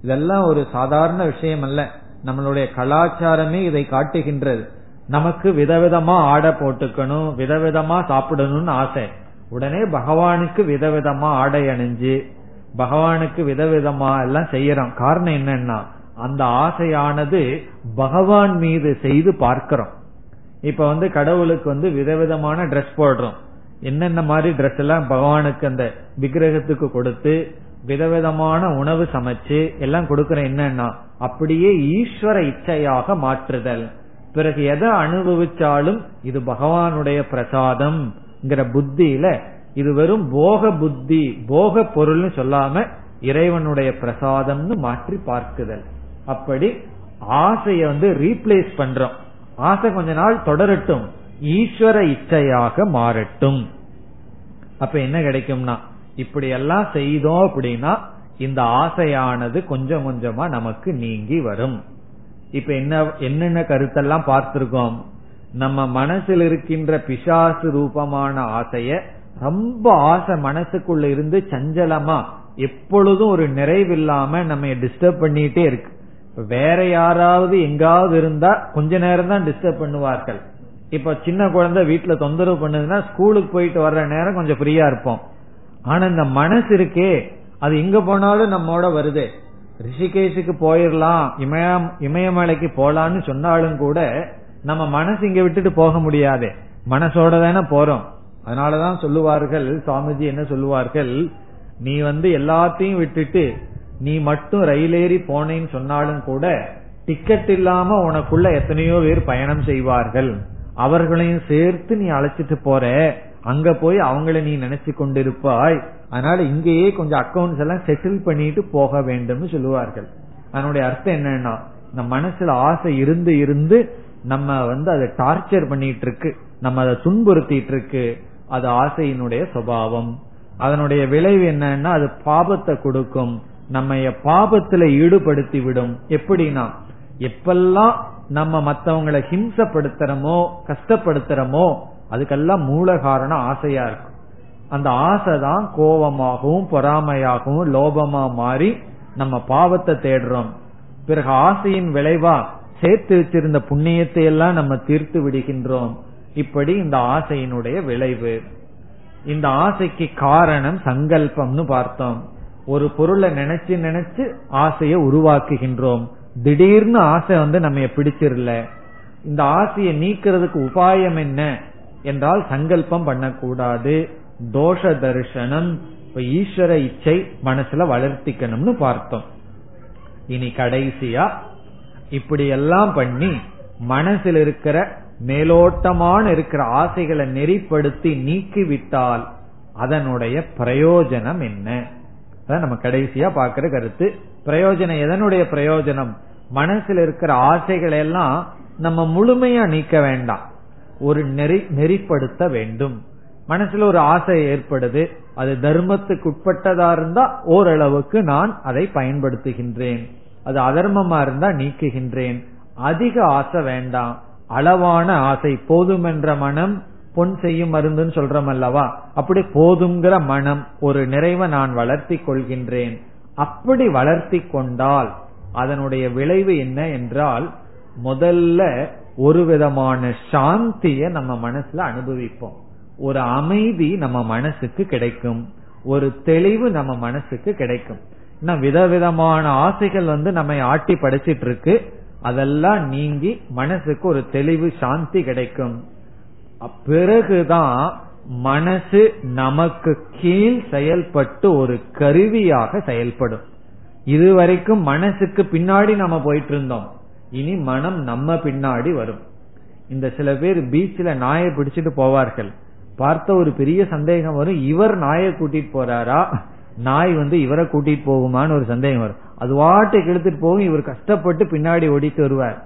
இதெல்லாம் ஒரு சாதாரண விஷயம் அல்ல நம்மளுடைய கலாச்சாரமே இதை காட்டுகின்றது. நமக்கு விதவிதமா ஆடை போட்டுக்கணும் விதவிதமா சாப்பிடணும்னு ஆசை. உடனே பகவானுக்கு விதவிதமா ஆடை அணிஞ்சு பகவானுக்கு விதவிதமா எல்லாம் செய்யறோம் காரணம் என்னன்னா அந்த ஆசையானது பகவான் மீது செய்து பார்க்கிறோம். இப்ப வந்து கடவுளுக்கு வந்து விதவிதமான ட்ரெஸ் போடுறோம். என்னென்ன மாதிரி ட்ரெஸ் எல்லாம் பகவானுக்கு அந்த விக்கிரகத்துக்கு கொடுத்து விதவிதமான உணவு சமைச்சு எல்லாம் கொடுக்கற என்னன்னா அப்படியே ஈஸ்வர இச்சையாக மாற்றுதல். பிறகு எதை அனுபவிச்சாலும் இது பகவானுடைய பிரசாதம் புத்தியில இது வெறும் போக புத்தி போக பொருள்னு சொல்லாம இறைவனுடைய பிரசாதம்னு மாற்றி பார்க்குதல். அப்படி ஆசைய வந்து ரீப்ளேஸ் பண்றோம். ஆசை கொஞ்ச நாள் தொடரட்டும். ஈஸ்வர இச்சையாக மாறட்டும். அப்ப என்ன கிடைக்கும்னா இப்படி எல்லாம் செய்தோம் அப்படின்னா இந்த ஆசையானது கொஞ்சம் கொஞ்சமா நமக்கு நீங்கி வரும். இப்ப என்ன என்னென்ன கருத்தெல்லாம் பார்த்திருக்கோம்? நம்ம மனசில் இருக்கின்ற பிசாசு ரூபமான ஆசைய ரொம்ப ஆசை மனசுக்குள்ள இருந்து சஞ்சலமா எப்பொழுதும் ஒரு நிறைவில்லாம நம்ம டிஸ்டர்ப் பண்ணிட்டே இருக்கு. வேற யாராவது எங்காவது இருந்தா கொஞ்ச நேரம் தான் டிஸ்டர்ப் பண்ணுவார்கள். இப்ப சின்ன குழந்தை வீட்டுல தொந்தரவு பண்ணுதுன்னா ஸ்கூலுக்கு போயிட்டு வர்ற நேரம் கொஞ்சம் ஃப்ரீயா இருப்போம். ஆனா இந்த மனசு இருக்கே அது எங்க போனாலும் நம்மோட வருது. ரிஷிகேஷுக்கு போயிடலாம் இமயம் இமயமலைக்கு போலான்னு சொன்னாலும் கூட நம்ம மனசு இங்க விட்டுட்டு போக முடியாது. மனசோட தானே போறோம். அதனாலதான் சொல்லுவார்கள் சுவாமிஜி என்ன சொல்லுவார்கள் நீ வந்து எல்லாத்தையும் விட்டுட்டு நீ மட்டும் ரயில் ஏறி போனேன்னு சொன்னாலும் கூட டிக்கெட் இல்லாம உனக்குள்ள எத்தனையோ பேர் பயணம் செய்வார்கள். அவர்களையும் சேர்த்து நீ அழைச்சிட்டு போற. அங்க போய் அவங்கள நீ நினைச்சு கொண்டிருப்பாய். அதனால இங்கேயே கொஞ்சம் அக்கௌண்ட்ஸ் எல்லாம் செட்டில் பண்ணிட்டு போக வேண்டும்னு சொல்லுவார்கள். அதனுடைய அர்த்தம் என்னன்னா நம்ம மனசுல ஆசை இருந்து இருந்து நம்ம வந்து அதை டார்ச்சர் பண்ணிட்டு இருக்கு. நம்ம அதை துன்புறுத்திட்டு இருக்கு. அது ஆசையினுடைய சுபாவம். அதனுடைய விளைவு என்னன்னா அது பாபத்தை கொடுக்கும். நம்ம பாபத்துல ஈடுபடுத்தி விடும் எப்படின்னா எப்பெல்லாம் நம்ம மத்தவங்களை ஹிம்சப்படுத்துறோமோ கஷ்டப்படுத்துறோமோ அதுக்கெல்லாம் மூல காரணம் ஆசையா இருக்கும். அந்த ஆசை தான் கோபமாகவும் பொறாமையாகவும் லோபமா மாறி நம்ம பாவத்தை தேடுறோம். பிறகு ஆசையின் விளைவா சேர்த்து வச்சிருந்த புண்ணியத்தை எல்லாம் நம்ம தீர்த்து விடுகின்றோம். இப்படி இந்த ஆசையினுடைய விளைவு. இந்த ஆசைக்கு காரணம் சங்கல்பம்னு பார்த்தோம். ஒரு பொருளை நினைச்சு நினைச்சு ஆசையை உருவாக்குகின்றோம். திடீர்னு ஆசை வந்து நம்ம பிடிச்சிடல. இந்த ஆசையை நீக்கிறதுக்கு உபாயம் என்ன என்றால் சங்கல்பம் பண்ணக்கூடாது. தோஷ தரிசனம் ஈஸ்வர இச்சை மனசுல வளர்த்திக்கணும்னு பார்த்தோம். இனி கடைசியா இப்படி எல்லாம் பண்ணி மனசில் இருக்கிற மேலோட்டமான இருக்கிற ஆசைகளை நெறிப்படுத்தி நீக்கிவிட்டால் அதனுடைய பிரயோஜனம் என்ன? அதான் நம்ம கடைசியா பாக்குற கருத்து. பிரயோஜனம் எதனுடைய பிரயோஜனம்? மனசில் இருக்கிற ஆசைகளை எல்லாம் நம்ம முழுமையா நீக்க வேண்டாம். ஒரு நெறி நெறிப்படுத்த வேண்டும். மனசுல ஒரு ஆசை ஏற்படுது. அது தர்மத்துக்கு உட்பட்டதா இருந்தா ஓரளவுக்கு நான் அதை பயன்படுத்துகின்றேன். அது அதர்மமா இருந்தா நீக்குகின்றேன். அதிக ஆசை வேண்டாம். அளவான ஆசை போதுமென்ற மனம் பொன் செய்யும் மருந்துன்னு சொல்றோம் அல்லவா? அப்படி போதுங்கிற மனம் ஒரு நிறைவை நான் வளர்த்தி கொள்கின்றேன். அப்படி வளர்த்தி கொண்டால் அதனுடைய விளைவு என்ன என்றால் முதல்ல ஒரு விதமான சாந்திய நம்ம மனசுல அனுபவிப்போம். ஒரு அமைதி நம்ம மனசுக்கு கிடைக்கும். ஒரு தெளிவு நம்ம மனசுக்கு கிடைக்கும். விதவிதமான ஆசைகள் வந்து நம்ம ஆட்டி படைச்சிட்டு இருக்கு. அதெல்லாம் நீங்கி மனசுக்கு ஒரு தெளிவு சாந்தி கிடைக்கும். பிறகுதான் மனசு நமக்கு கீழ் செயல்பட்டு ஒரு கருவியாக செயல்படும். இதுவரைக்கும் மனசுக்கு பின்னாடி நம்ம போயிட்டு இருந்தோம் இனி மனம் நம்ம பின்னாடி வரும். இந்த சில பேர் பீச்ல நாயை பிடிச்சிட்டு போவார்கள். பார்த்த ஒரு பெரிய சந்தேகம் வரும். இவர் நாயை கூட்டிட்டு போறாரா? நாய் வந்து இவரை கூட்டிட்டு போகுமான்னு ஒரு சந்தேகம் வரும். அது வாட்டுக்கு எடுத்துட்டு போகும் இவர் கஷ்டப்பட்டு பின்னாடி ஓடிட்டு வருவார்.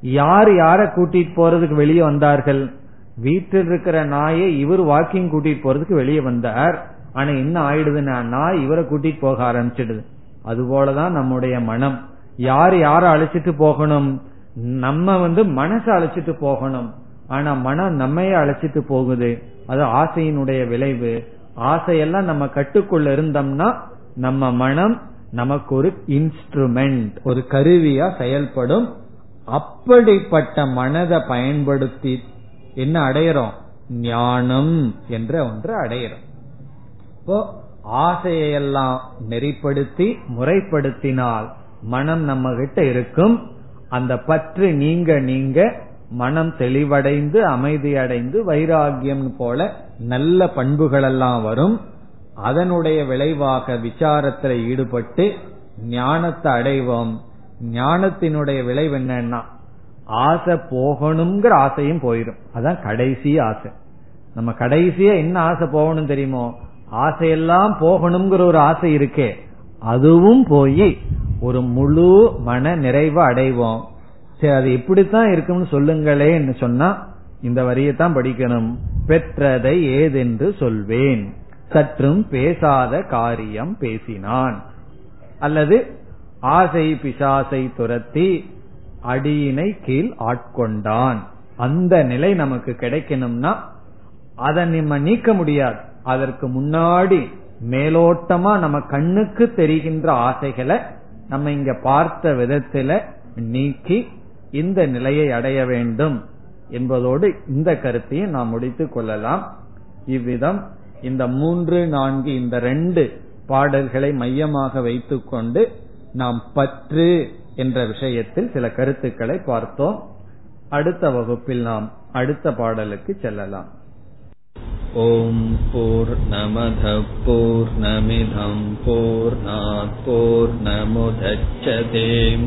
யார் யார கூட்டிட்டு போறதுக்கு வெளியே வந்தார்கள்? வீட்டில் இருக்கிற நாயை இவர் வாக்கிங் கூட்டிட்டு போறதுக்கு வெளியே வந்தார். ஆனா என்ன ஆயிடுதுன்னா நாய் இவரை கூட்டிட்டு போக ஆரம்பிச்சிடுது. அது போலதான் நம்முடைய மனம். யார் யார அழைச்சிட்டு போகணும்? நம்ம வந்து மனசை அழைச்சிட்டு போகணும். ஆனா மனம் நம்மையே அழைச்சிட்டு போகுது. அது ஆசையினுடைய விளைவு. ஆசையெல்லாம் நம்ம கட்டுக்குள்ள இருந்தோம்னா நம்ம மனம் நமக்கு ஒரு இன்ஸ்ட்ருமெண்ட் ஒரு கருவியா செயல்படும். அப்படிப்பட்ட மனதை பயன்படுத்தி என்ன அடையிறோம்? ஞானம் என்ற ஒன்று அடையிறோம். இப்போ ஆசையெல்லாம் நெறிப்படுத்தி முறைப்படுத்தினால் மனம் நம்ம கிட்ட இருக்கும். அந்த பற்று நீங்க நீங்க மனம் தெளிவடைந்து அமைதி அடைந்து வைராகியம் போல நல்ல பண்புகளெல்லாம் வரும். அதனுடைய விளைவாக விசாரத்தில் ஈடுபட்டு ஞானத்தை அடைவோம். ஞானத்தினுடைய விளைவு என்னன்னா ஆசை போகணுங்கிற ஆசையும் போயிடும் அதான் கடைசி ஆசை. நம்ம கடைசியா என்ன ஆசை போகணும் தெரியுமோ ஆசையெல்லாம் போகணுங்கிற ஒரு ஆசை இருக்கே அதுவும் போய் ஒரு முழு மன நிறைவு அடைவோம். சரி அது எப்படித்தான் இருக்கும்னு சொல்லுங்களேன்னு சொன்னா இந்த வரியை தான் படிக்கணும். பெற்றதை ஏதென்று சொல்வேன். சற்றும் பேசாத காரியம் பேசினான். அல்லது ஆசை பிசாசை துரத்தி அடியினை கீழ் ஆட்கொண்டான். அந்த நிலை நமக்கு கிடைக்கணும்னா அதை நம்ம நீக்க முடியாது. அதற்கு முன்னாடி மேலோட்டமா நம்ம கண்ணுக்கு தெரிகின்ற ஆசைகளை நம்ம இங்க பார்த்த விதத்துல நீக்கி இந்த நிலையை அடைய வேண்டும் என்பதோடு இந்த கருத்தையும் நாம் முடித்துக் கொள்ளலாம். இவ்விதம் இந்த மூன்று நான்கு இந்த ரெண்டு பாடல்களை மையமாக வைத்துக்கொண்டு நாம் பற்று என்ற விஷயத்தில் சில கருத்துக்களை பார்த்தோம். அடுத்த வகுப்பில் நாம் அடுத்த பாடலுக்கு செல்லலாம். ஓம் போர் நமத போர் நமிதம் போர் நமுதச்சதேம்